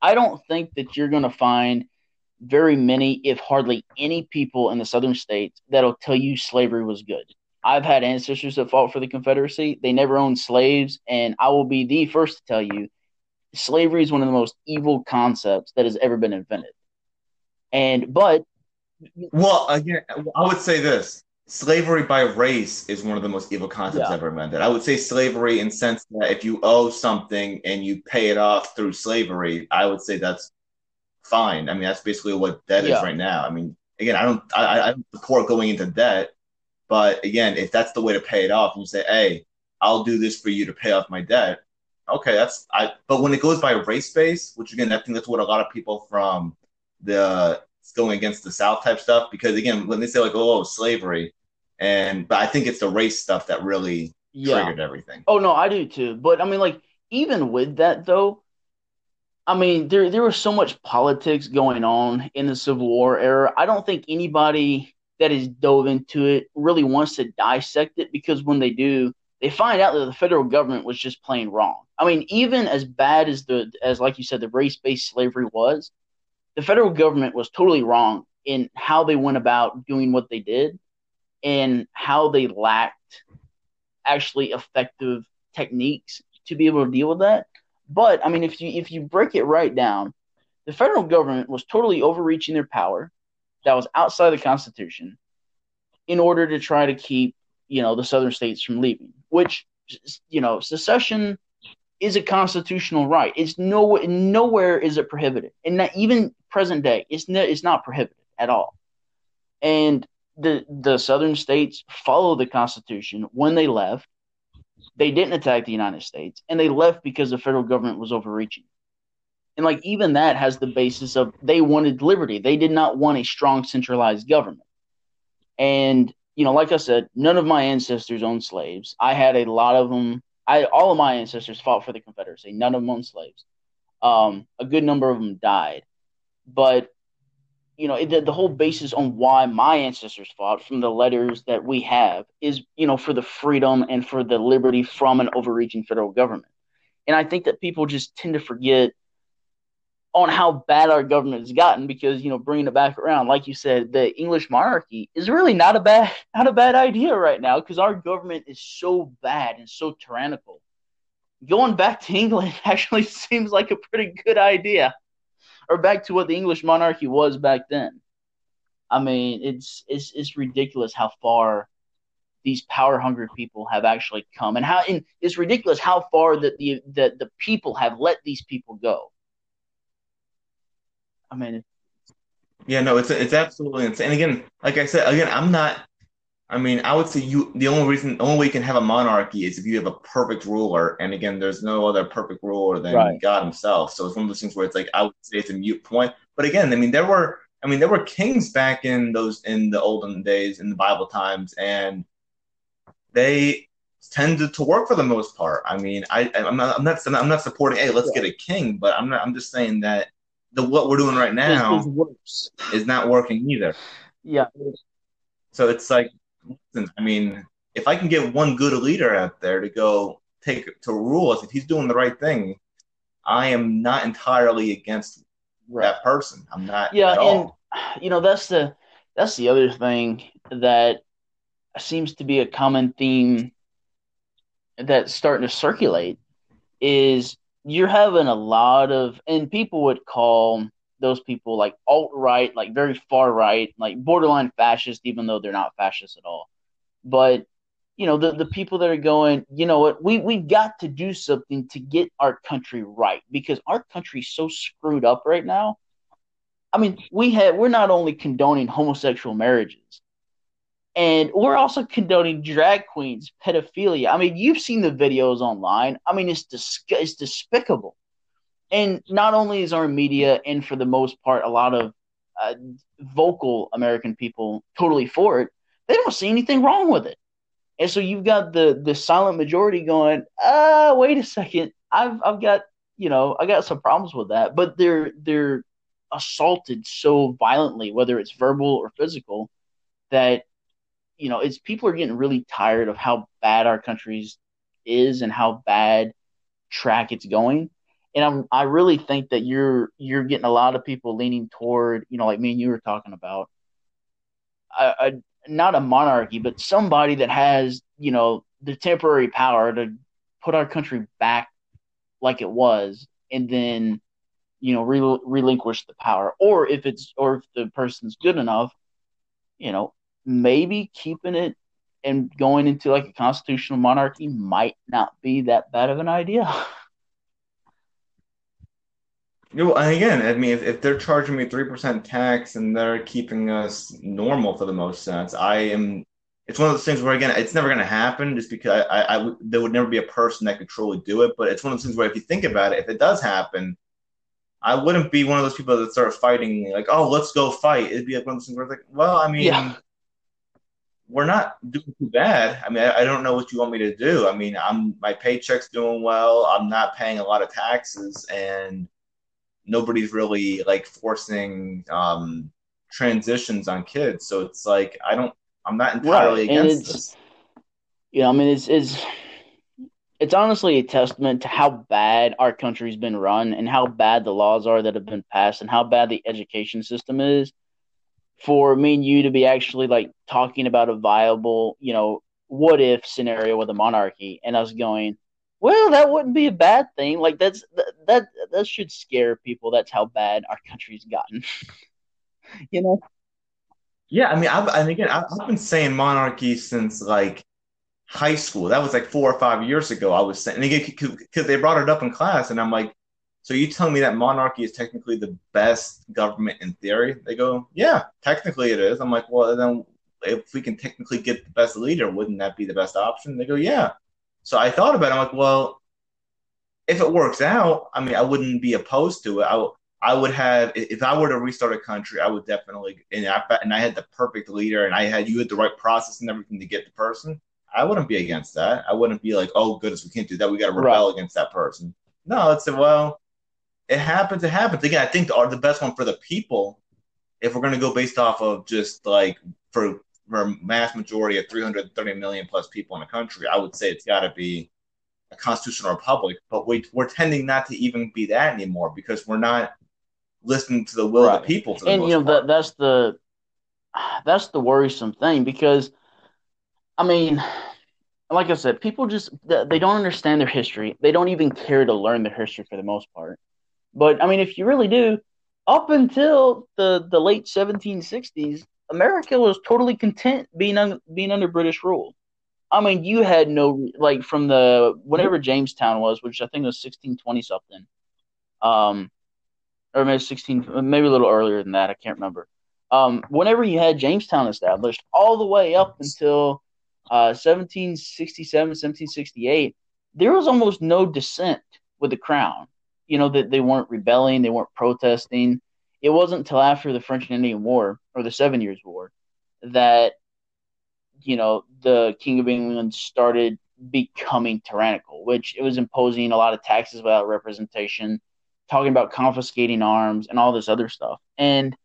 I don't think that you're going to find very many, if hardly any, people in the southern states that'll tell you slavery was good. I've had ancestors that fought for the Confederacy. They never owned slaves, and I will be the first to tell you, slavery is one of the most evil concepts that has ever been invented. And but, well, again, I would say this: slavery by race is one of the most evil concepts yeah. ever invented. I would say slavery in sense that if you owe something and you pay it off through slavery, I would say that's fine. I mean, that's basically what debt yeah. is right now. I mean, again, I don't, I, I don't support going into debt, but again, if that's the way to pay it off, and you say, "Hey, I'll do this for you to pay off my debt," okay, that's I. But when it goes by race base, which again, I think that's what a lot of people from the going against the South type stuff, because again, when they say like, "Oh, oh slavery," And but I think it's the race stuff that really yeah. triggered everything. Oh no, I do too. But I mean, like even with that though, I mean, there there was so much politics going on in the Civil War era. I don't think anybody that is dove into it really wants to dissect it because when they do, they find out that the federal government was just plain wrong. I mean, even as bad as the as like you said, the race based slavery was, the federal government was totally wrong in how they went about doing what they did and how they lacked actually effective techniques to be able to deal with that. But I mean, if you if you break it right down, the federal government was totally overreaching their power that was outside the Constitution in order to try to keep you know the southern states from leaving. Which you know secession is a constitutional right. It's no nowhere is it prohibited, and even present day, it's it's not prohibited at all. And the the southern states follow the Constitution when they left they didn't attack the United States, and they left because the federal government was overreaching. And like even that has the basis of they wanted liberty. They did not want a strong centralized government. And you know, like I said, none of my ancestors owned slaves. I had a lot of them. I all of my ancestors fought for the Confederacy. None of them owned slaves. Um, a good number of them died, but you know, it, the whole basis on why my ancestors fought from the letters that we have is, you know, for the freedom and for the liberty from an overreaching federal government. And I think that people just tend to forget on how bad our government has gotten because, you know, bringing it back around, like you said, the English monarchy is really not a bad, not a bad idea right now because our government is so bad and so tyrannical. Going back to England actually seems like a pretty good idea or back to what the English monarchy was back then. I mean, it's it's it's ridiculous how far these power hungry people have actually come, and how and it's ridiculous how far that the that the people have let these people go. I mean, yeah, no, it's it's absolutely insane. And again, like I said, again, I'm not I mean, I would say you the only reason the only way you can have a monarchy is if you have a perfect ruler. And again, there's no other perfect ruler than right. God himself. So it's one of those things where it's like I would say it's a mute point. But again, I mean there were I mean there were kings back in those in the olden days in the Bible times and they tended to work for the most part. I mean, I I'm not I'm not I'm not supporting hey, let's get a king, but I'm not I'm just saying that the what we're doing right now is not working either. Yeah. So it's like listen, I mean, if I can get one good leader out there to go take to rule us, if he's doing the right thing, I am not entirely against right. that person. I'm not. Yeah, and you know that's the that's the other thing that seems to be a common theme that's starting to circulate is you're having a lot of and people would call those people like alt right, like very far right, like borderline fascist, even though they're not fascist at all. But you know, the, the people that are going, you know what, we we got to do something to get our country right because our country's so screwed up right now. I mean, we have we're not only condoning homosexual marriages, and we're also condoning drag queens, pedophilia. I mean, you've seen the videos online. I mean, it's dis- it's despicable and not only is our media and for the most part a lot of uh, vocal American people totally for it, they don't see anything wrong with it. And so you've got the the silent majority going, uh, wait a second, I've I've got you know I got some problems with that, but they're they're assaulted so violently, whether it's verbal or physical, that you know it's people are getting really tired of how bad our country's is and how bad track it's going and I'm I really think that you're you're getting a lot of people leaning toward you know like me and you were talking about a, a not a monarchy but somebody that has you know the temporary power to put our country back like it was and then you know re- relinquish the power. Or if it's or if the person's good enough you know maybe keeping it and going into like a constitutional monarchy might not be that bad of an idea Know, again, I mean, if, if they're charging me three percent tax and they're keeping us normal for the most sense, I am. It's one of those things where again, it's never going to happen, just because I, I, I, there would never be a person that could truly do it. But it's one of those things where if you think about it, if it does happen, I wouldn't be one of those people that start fighting like, oh, let's go fight. It'd be like one of those things where it's like, well, I mean. Yeah. We're not doing too bad. I mean, I, I don't know what you want me to do. I mean, I'm my paycheck's doing well. I'm not paying a lot of taxes, and nobody's really like forcing um, transitions on kids. So it's like I don't. I'm not entirely Right, against this. You know, I mean, it's it's it's honestly a testament to how bad our country's been run and how bad the laws are that have been passed and how bad the education system is for me and you to be actually like talking about a viable, you know, what if scenario with a monarchy and us going, well, that wouldn't be a bad thing. Like that's that that, that should scare people. That's how bad our country's gotten. you know? Yeah, I mean, I've, and again, I've, I've been saying monarchy since like high school. That was like four or five years ago. I was saying, because they brought it up in class, and I'm like, so you telling me that monarchy is technically the best government in theory? They go, yeah, technically it is. I'm like, well, then if we can technically get the best leader, wouldn't that be the best option? They go, yeah. So I thought about it. I'm like, well, if it works out, I mean, I wouldn't be opposed to it. I would have, if I were to restart a country, I would definitely, and I, and I had the perfect leader and I had, you had the right process and everything to get the person. I wouldn't be against that. I wouldn't be like, oh, goodness, we can't do that. We got to rebel against that person. No, it's a, well, it happens. It happens. Again, I think the, the best one for the people, if we're going to go based off of just like for, for a mass majority of 330 million plus people in a country, I would say it's got to be a constitutional republic. But we, we're tending not to even be that anymore because we're not listening to the will of the people. The and you know that that's the that's the worrisome thing because i mean like i said people just they they don't understand their history they don't even care to learn their history for the most part but i mean if you really do up until the the late 1760s america was totally content being un, being under british rule i mean you had no like from the whatever jamestown was which i think was 1620 something um or maybe 16 maybe a little earlier than that i can't remember um, whenever you had Jamestown established, all the way up until uh, 1767, 1768, there was almost no dissent with the crown. You know, that they weren't rebelling, they weren't protesting. It wasn't until after the French and Indian War, or the Seven Years' War, that, you know, the King of England started becoming tyrannical, which it was imposing a lot of taxes without representation, talking about confiscating arms and all this other stuff. And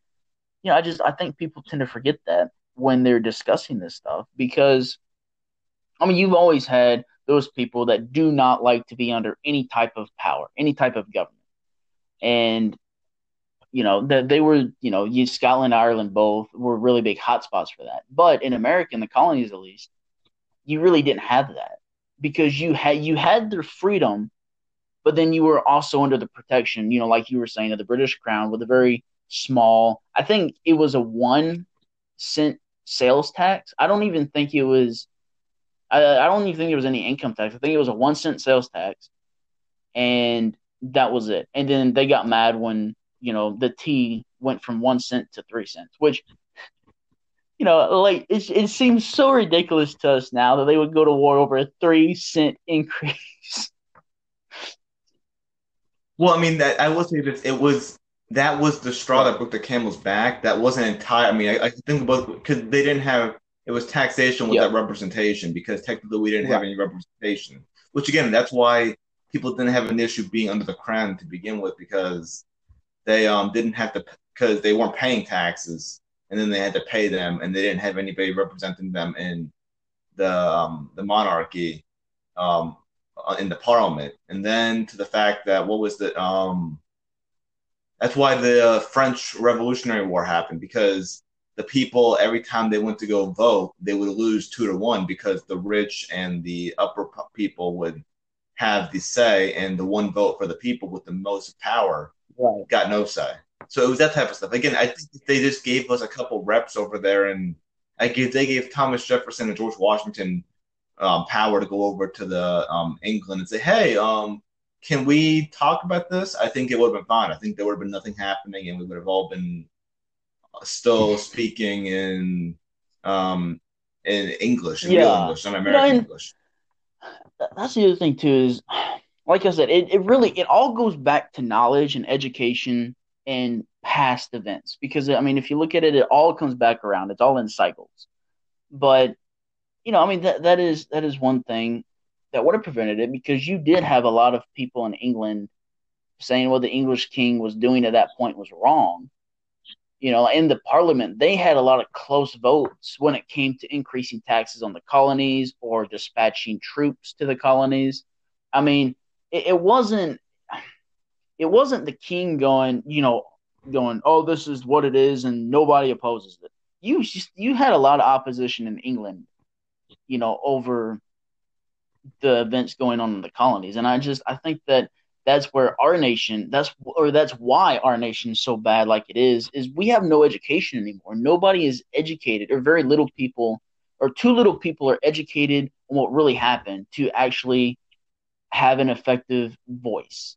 you know, I just I think people tend to forget that when they're discussing this stuff because I mean, you've always had those people that do not like to be under any type of power, any type of government. And you know, that they were, you know, you Scotland, Ireland both were really big hotspots for that. But in America, in the colonies at least, you really didn't have that because you had you had their freedom, but then you were also under the protection, you know, like you were saying, of the British Crown with a very small. I think it was a one cent sales tax. I don't even think it was. I, I don't even think there was any income tax. I think it was a one cent sales tax, and that was it. And then they got mad when you know the tea went from one cent to three cents, which you know, like it, it seems so ridiculous to us now that they would go to war over a three cent increase. Well, I mean, that I will say this: it was that was the straw that broke the camel's back. That wasn't entire. I mean, I, I think about because they didn't have it was taxation without representation because technically we didn't have any representation. Which again, that's why people didn't have an issue being under the crown to begin with because they um didn't have to because they weren't paying taxes and then they had to pay them and they didn't have anybody representing them in the um, the monarchy um uh, in the parliament. And then to the fact that what was the um that's why the French Revolutionary War happened because the people every time they went to go vote they would lose two to one because the rich and the upper people would have the say and the one vote for the people with the most power Right. got no say. So it was that type of stuff. Again, I think they just gave us a couple reps over there, and I they gave Thomas Jefferson and George Washington um, power to go over to the um, England and say, "Hey, um, can we talk about this?" I think it would have been fine. I think there would have been nothing happening, and we would have all been still speaking in um, in English, in real Yeah. English, not American English. That's the other thing too is, like I said, it, it really it all goes back to knowledge and education and past events because I mean if you look at it, it all comes back around. It's all in cycles. But you know, I mean that that is that is one thing that would have prevented it because you did have a lot of people in England saying what the English king was doing at that point was wrong. You know, in the parliament, they had a lot of close votes when it came to increasing taxes on the colonies or dispatching troops to the colonies. I mean, it, it wasn't it wasn't the king going, you know, going, "Oh, this is what it is," and nobody opposes it. You just you had a lot of opposition in England, you know, over the events going on in the colonies, and I just I think that that's where our nation that's or that's why our nation is so bad like it is is we have no education anymore. Nobody is educated, or very little people, or too little people are educated on what really happened to actually have an effective voice.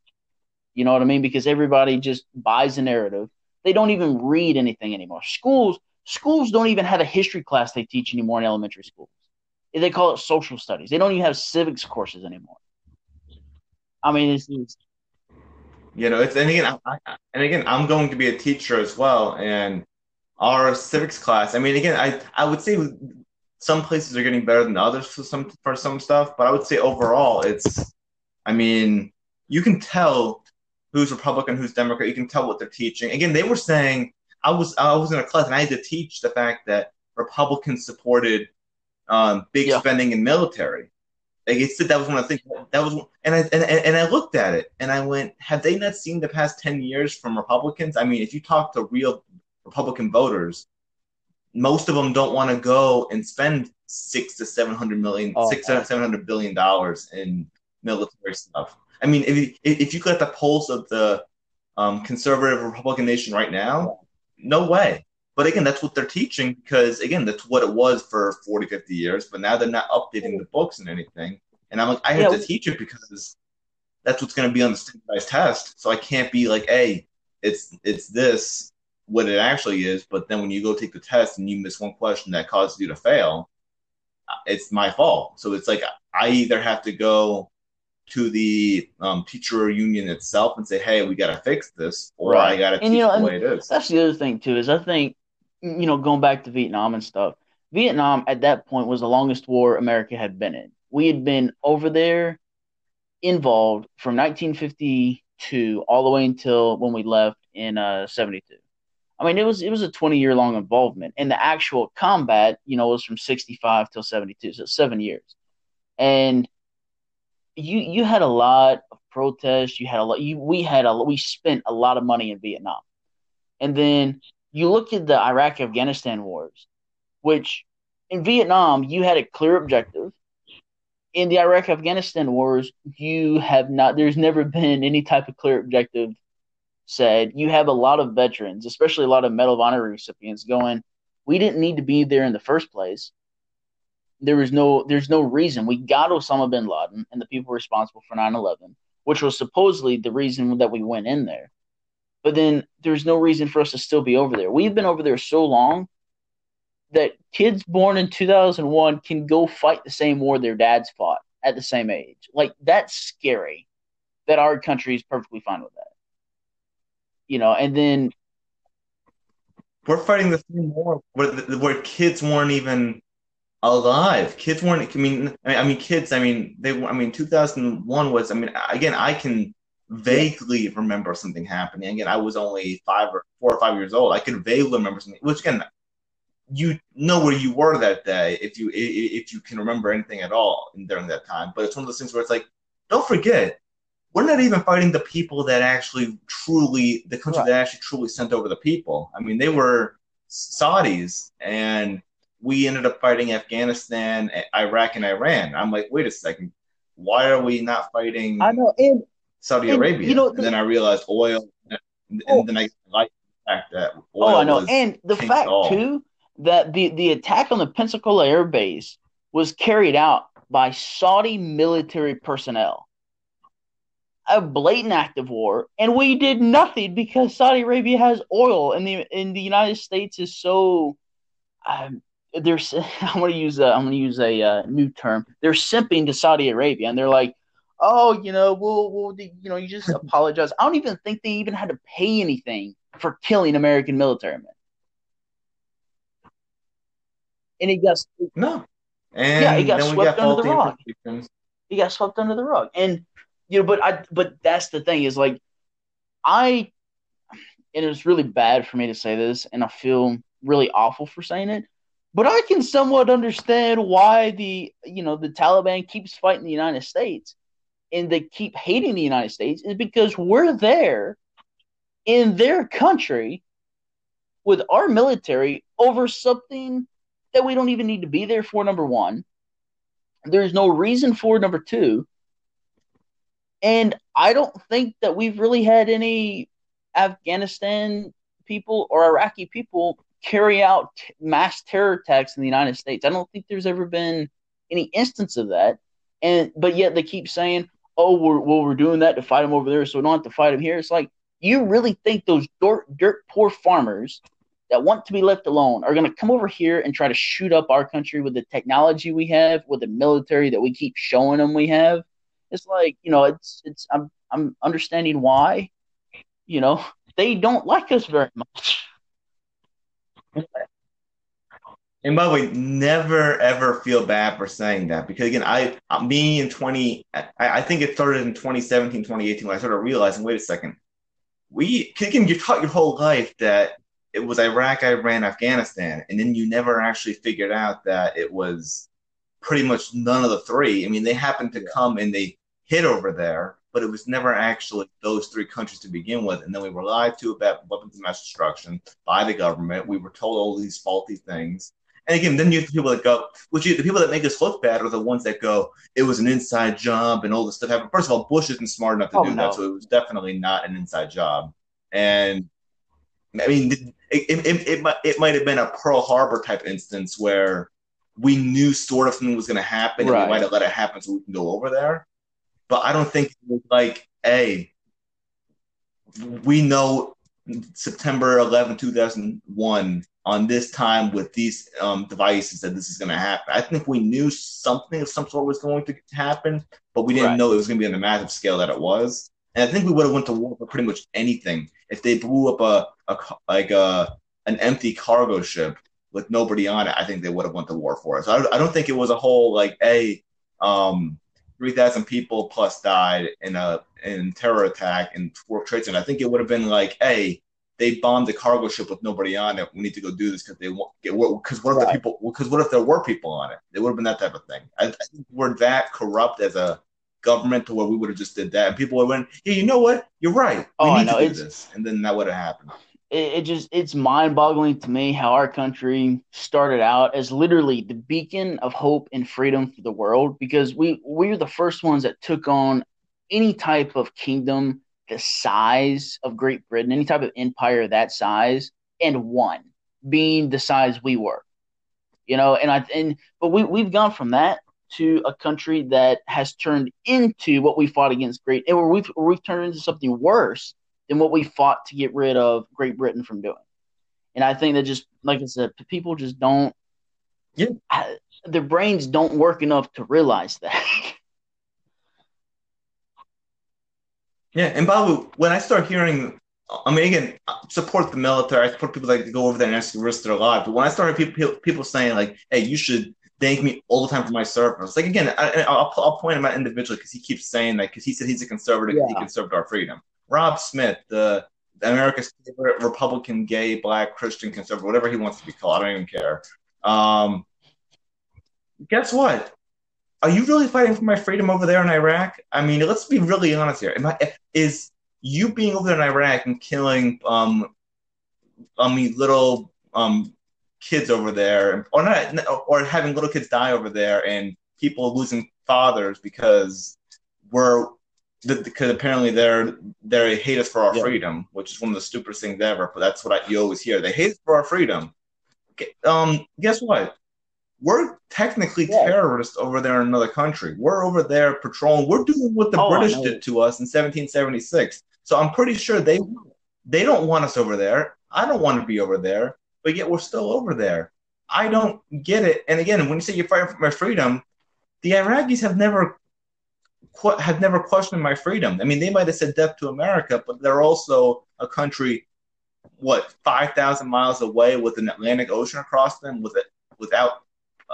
You know what I mean? Because everybody just buys a narrative. They don't even read anything anymore. Schools schools don't even have a history class they teach anymore in elementary schools. They call it social studies. They don't even have civics courses anymore. I mean, it's, it's you know, it's and again, I, and again, I'm going to be a teacher as well, and our civics class. I mean, again, I I would say some places are getting better than others for some for some stuff, but I would say overall, it's. I mean, you can tell who's Republican, who's Democrat. You can tell what they're teaching. Again, they were saying I was I was in a class and I had to teach the fact that Republicans supported um, big yeah. spending in military. Like it said that was one of the things that was, and I and, and I looked at it and I went, have they not seen the past ten years from Republicans? I mean, if you talk to real Republican voters, most of them don't want to go and spend six to seven hundred million, oh, six to seven hundred billion dollars in military stuff. I mean, if you, if you look at the pulse of the um, conservative Republican nation right now, no way. But again, that's what they're teaching because, again, that's what it was for 40, 50 years. But now they're not updating the books and anything. And I'm like, I have yeah. to teach it because that's what's going to be on the standardized test. So I can't be like, hey, it's it's this what it actually is. But then when you go take the test and you miss one question that causes you to fail, it's my fault. So it's like I either have to go to the um, teacher union itself and say, "Hey, we got to fix this," or right. I got to teach you know, the way it is. That's the other thing too. Is I think you know going back to Vietnam and stuff. Vietnam at that point was the longest war America had been in. We had been over there involved from 1952 all the way until when we left in uh, 72. I mean, it was it was a 20 year long involvement, and the actual combat, you know, was from 65 till 72, so seven years. And you you had a lot of protests. You had a lot. You we had a we spent a lot of money in Vietnam, and then you look at the Iraq Afghanistan wars, which in Vietnam you had a clear objective. In the Iraq Afghanistan wars, you have not. There's never been any type of clear objective said. You have a lot of veterans, especially a lot of Medal of Honor recipients, going. We didn't need to be there in the first place there was no there's no reason we got Osama bin Laden and the people responsible for 9/11, which was supposedly the reason that we went in there. But then there's no reason for us to still be over there. We've been over there so long that kids born in 2001 can go fight the same war their dads fought at the same age. Like that's scary. That our country is perfectly fine with that. You know, and then we're fighting the same war where, where kids weren't even alive. Kids weren't. I mean, I mean, kids. I mean, they. I mean, two thousand one was. I mean, again, I can vaguely remember something happening. Again, I was only five or four or five years old. I can vaguely remember something. Which again, you know where you were that day if you if you can remember anything at all during that time. But it's one of those things where it's like, don't forget. We're not even fighting the people that actually truly, the country right. that actually truly sent over the people. I mean, they were Saudis, and we ended up fighting Afghanistan, Iraq, and Iran. I'm like, wait a second, why are we not fighting? I know, and, Saudi and, Arabia. You know, the, then I realized oil, and, oh, then I like the fact that oil. oh, I know, and the fact all. too that the the attack on the Pensacola Air Base was carried out by Saudi military personnel. A blatant act of war, and we did nothing because Saudi Arabia has oil, and the and the United States is so um, there's I'm gonna use a I'm gonna use a uh, new term. They're simping to Saudi Arabia, and they're like, oh, you know, we'll we'll you know, you just apologize. I don't even think they even had to pay anything for killing American military men. And he got no, and yeah, he got swept got under the rug. He got swept under the rug, and you know, but I but that's the thing is like I, and it's really bad for me to say this, and I feel really awful for saying it, but I can somewhat understand why the you know the Taliban keeps fighting the United States, and they keep hating the United States is because we're there in their country with our military over something that we don't even need to be there for. Number one, there's no reason for number two, and I don't think that we've really had any Afghanistan people or Iraqi people carry out mass terror attacks in the United States. I don't think there's ever been any instance of that. And but yet they keep saying, "Oh, we're well, we're doing that to fight them over there, so we don't have to fight them here." It's like you really think those dirt, dirt poor farmers that want to be left alone are going to come over here and try to shoot up our country with the technology we have, with the military that we keep showing them we have? It's like you know, it's it's I'm I'm understanding why, you know, they don't like us very much. And by the way, never ever feel bad for saying that because again, I uh, me in 20, I, I think it started in 2017, 2018 when I started realizing, wait a second, we again you taught your whole life that it was Iraq, Iran, Afghanistan, and then you never actually figured out that it was pretty much none of the three. I mean, they happened to come and they hit over there, but it was never actually those three countries to begin with. And then we were lied to about weapons of mass destruction by the government. We were told all these faulty things. And again, then you have the people that go, which you, the people that make us look bad are the ones that go, it was an inside job and all this stuff happened. First of all, Bush isn't smart enough to Oh, do no. that, so it was definitely not an inside job. And I mean, it, it, it, it, might, it might have been a Pearl Harbor type instance where we knew sort of something was going to happen and we might have let it happen so we can go over there. But I don't think it was like, hey, we know September 11, 2001, on this time with these um, devices that this is going to happen. I think we knew something of some sort was going to happen, but we didn't Right. know it was going to be on the massive scale that it was. And I think we would have went to war for pretty much anything if they blew up a, a like a an empty cargo ship with nobody on it. I think they would have went to war for it. So I, I don't think it was a whole like a um, three thousand people plus died in a in terror attack in World Trade Center. I think it would have been like, hey, they bombed the cargo ship with nobody on it. We need to go do this because they want because what if the people because what if there were people on it? It would have been that type of thing. I, I think we're that corrupt as a government to where we would have just did that, and people would have went, yeah, you know what? You're right. We Oh, need to do this, and then that would have happened. It, it just it's mind-boggling to me how our country started out as literally the beacon of hope and freedom for the world because we we were the first ones that took on any type of kingdom the size of Great Britain, any type of empire that size, and won, being the size we were. You know, and I and but we we've gone from that to a country that has turned into what we fought against Great, or we've we've turned into something worse than what we fought to get rid of Great Britain from doing. And I think that just like I said, people just don't. Yeah. I- their brains don't work enough to realize that. Yeah, and way, when I start hearing, I mean, again, I support the military. I support people that go over there and actually risk their lives. But when I start hearing people people saying like, "Hey, you should thank me all the time for my service," like again, I, I'll I'll point him out individually because he keeps saying that because he said he's a conservative, he conserved our freedom. Rob Smith, the America's favorite Republican, gay, black, Christian, conservative, whatever he wants to be called, I don't even care. Um, guess what? Are you really fighting for my freedom over there in Iraq? I mean, let's be really honest here. I, is you being over there in Iraq and killing, um, I mean, little um, kids over there, or not, or having little kids die over there, and people losing fathers because we're because apparently they're they hate us for our Yeah. freedom, which is one of the stupidest things ever. But that's what I, you always hear. They hate us for our freedom. Um, guess what? We're technically Yeah. terrorists over there in another country. We're over there patrolling. We're doing what the Oh, British did to us in 1776. So I'm pretty sure they they don't want us over there. I don't want to be over there, but yet we're still over there. I don't get it. And again, when you say you're fighting for my freedom, the Iraqis have never have never questioned my freedom. I mean, they might have said death to America, but they're also a country, what five thousand miles away with an Atlantic Ocean across them, with it without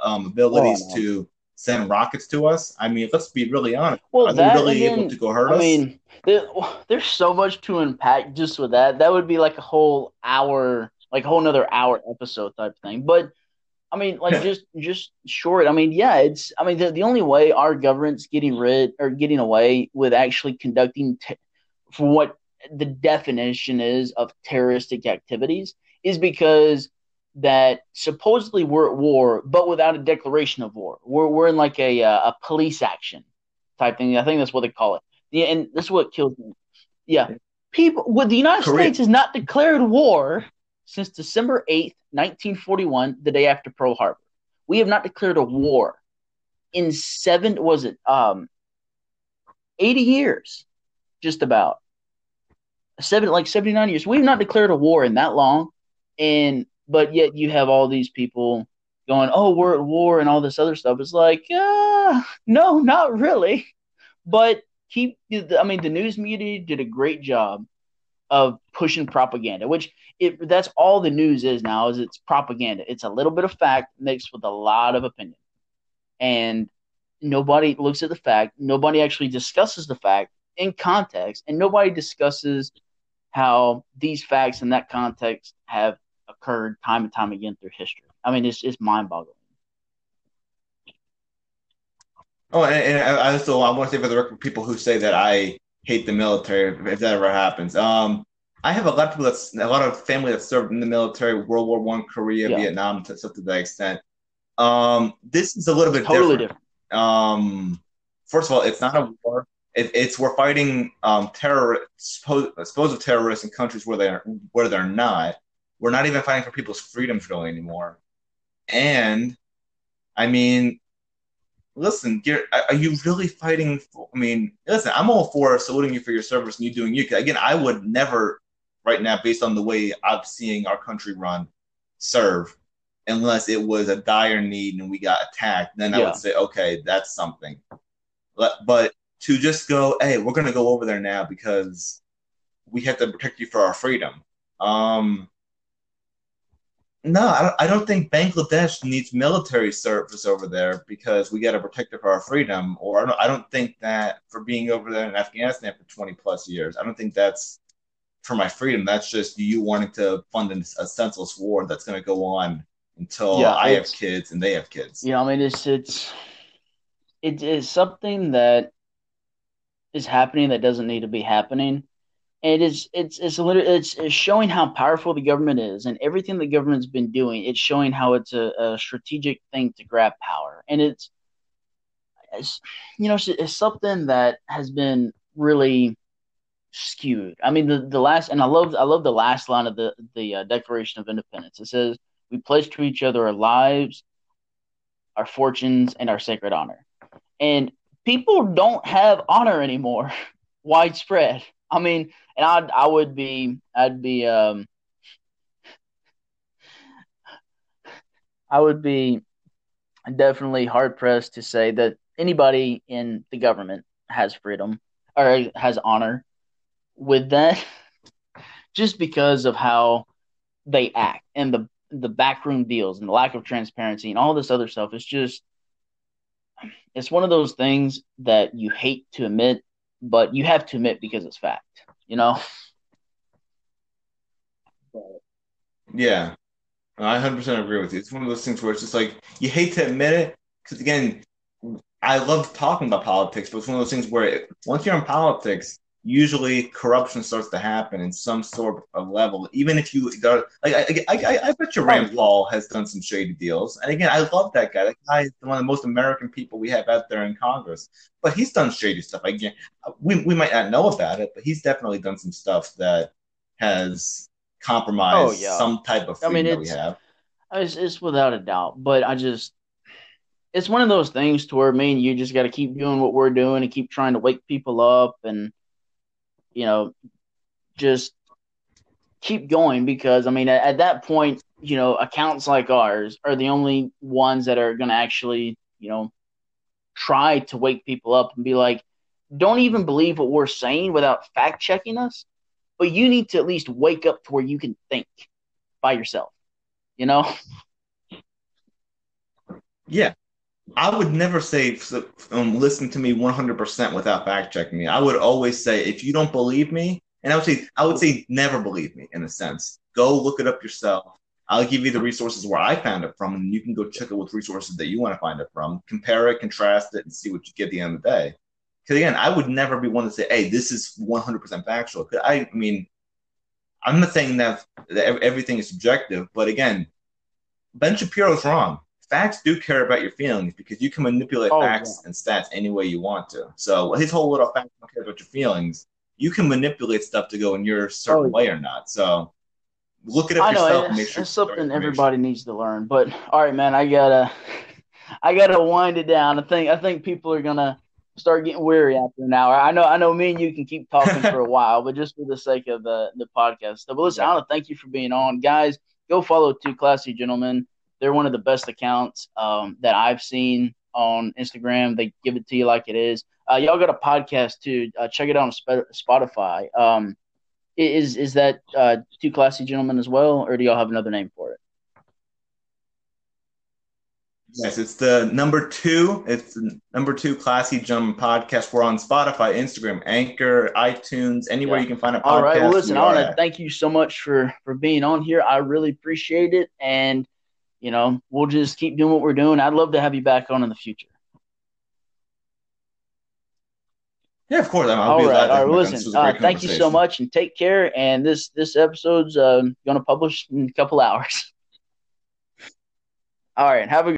um, abilities Oh, to send rockets to us. I mean, let's be really honest. Well, Are they really able to go hurt I us? mean, there, there's so much to unpack just with that. That would be like a whole hour, like a whole another hour episode type thing. But I mean, like just just short. I mean, yeah, it's. I mean, the, the only way our government's getting rid or getting away with actually conducting te- for what the definition is of terroristic activities is because that supposedly we're at war, but without a declaration of war. We're we're in like a uh, a police action type thing. I think that's what they call it. Yeah, and this is what kills me. Yeah, people. Well, the United Korea. States has not declared war since December eighth, nineteen forty one, the day after Pearl Harbor. We have not declared a war in seven. Was it um eighty years? Just about seven, like seventy nine years. We've not declared a war in that long, and but yet you have all these people going, "Oh, we're at war" and all this other stuff. It's like, uh, no, not really. But keep. I mean, the news media did a great job of pushing propaganda, which it that's all the news is now. Is it's propaganda. It's a little bit of fact mixed with a lot of opinion, and nobody looks at the fact. Nobody actually discusses the fact in context, and nobody discusses how these facts in that context have occurred time and time again through history. I mean, it's it's mind boggling. Oh, and, and I also I want to say for the record, people who say that I hate the military, if that ever happens. Um, I have a lot of people that's a lot of family that served in the military, World War One, Korea, Yeah. Vietnam, to stuff to that extent. Um, this is a little bit Totally different. different. Um, first of all, it's not a war. It, it's we're fighting um, terror, supposed, supposed terrorists in countries where they're where they're not. We're not even fighting for people's freedoms really anymore. And I mean, listen, you're, you really fighting? For, I mean, listen, I'm all for saluting you for your service and you doing you. 'Cause Again, I would never, right now, based on the way I'm seeing our country run, serve unless it was a dire need and we got attacked. Then I would say, okay, that's something. But, but to just go, hey, we're going to go over there now because we have to protect you for our freedom. Um, no, I don't, I don't think Bangladesh needs military service over there because we got to protect it for our freedom. Or I don't, I don't think that for being over there in Afghanistan for 20 plus years, I don't think that's for my freedom. That's just you wanting to fund a senseless war that's going to go on until Yeah, I have kids and they have kids. You know, I mean, it's it's it is something that is happening that doesn't need to be happening. And it's it's it's it's, it's showing how powerful the government is, and everything the government's been doing. It's showing how it's a, a strategic thing to grab power, and it's, it's you know it's, it's something that has been really skewed. I mean, the the last and I love I love the last line of the the uh, Declaration of Independence. It says, "We pledge to each other our lives, our fortunes, and our sacred honor." And people don't have honor anymore, widespread. I mean, and I I would be I'd be um I would be definitely hard pressed to say that anybody in the government has freedom or has honor with that just because of how they act and the the backroom deals and the lack of transparency and all this other stuff. It's just it's one of those things that you hate to admit but you have to admit because it's fact you know Yeah, I 100% agree with you. It's one of those things where it's just like you hate to admit it because again, I love talking about politics, but it's one of those things where it, once you're in politics, usually corruption starts to happen in some sort of level. Even if you go, like, I, I, I, I bet you Rand Paul has done some shady deals. And again, I love that guy. That guy is one of the most American people we have out there in Congress. But he's done shady stuff. Again, we we might not know about it, but he's definitely done some stuff that has compromised Oh, yeah. some type of I mean, that we have. It's, it's without a doubt, but I just it's one of those things to where me and you just got to keep doing what we're doing and keep trying to wake people up and you know just keep going because I mean at, at that point you know accounts like ours are the only ones that are going to actually you know try to wake people up and be like don't even believe what we're saying without fact checking us but you need to at least wake up to where you can think by yourself you know Yeah. I would never say um, listen to me 100% without fact checking me. I would always say if you don't believe me, and I would say I would say never believe me in a sense. Go look it up yourself. I'll give you the resources where I found it from, and you can go check it with resources that you want to find it from. Compare it, contrast it, and see what you get at the end of the day. Because again, I would never be one to say, "Hey, this is 100% factual." Because I, I mean, I'm not saying that, that everything is subjective, but again, Ben Shapiro's wrong. Facts do care about your feelings because you can manipulate oh, facts yeah. and stats any way you want to. So his whole little facts don't care about your feelings. You can manipulate stuff to go in your certain oh, way or not. So look it up I know, yourself. It's, make sure it's something everybody needs to learn. But all right, man, I gotta, I gotta wind it down. I think I think people are gonna start getting weary after an hour. I know, I know. Me and you can keep talking for a while, but just for the sake of the the podcast. So, but listen, I want to thank you for being on, guys. Go follow two classy gentlemen. They're one of the best accounts um, that I've seen on Instagram. They give it to you like it is. Uh, y'all got a podcast too. Uh, check it out on Spotify. Um, is is that uh, two classy gentlemen as well, or do y'all have another name for it? Yes, it's the number two. It's the number two classy gentleman podcast. We're on Spotify, Instagram, Anchor, iTunes, anywhere yeah. you can find a podcast. All right. Well, listen, I want to thank you so much for for being on here. I really appreciate it, and you know, we'll just keep doing what we're doing. I'd love to have you back on in the future. Yeah, of course. I'll all right, all right. Listen, uh, thank you so much, and take care. And this this episode's uh, going to publish in a couple hours. all right, have a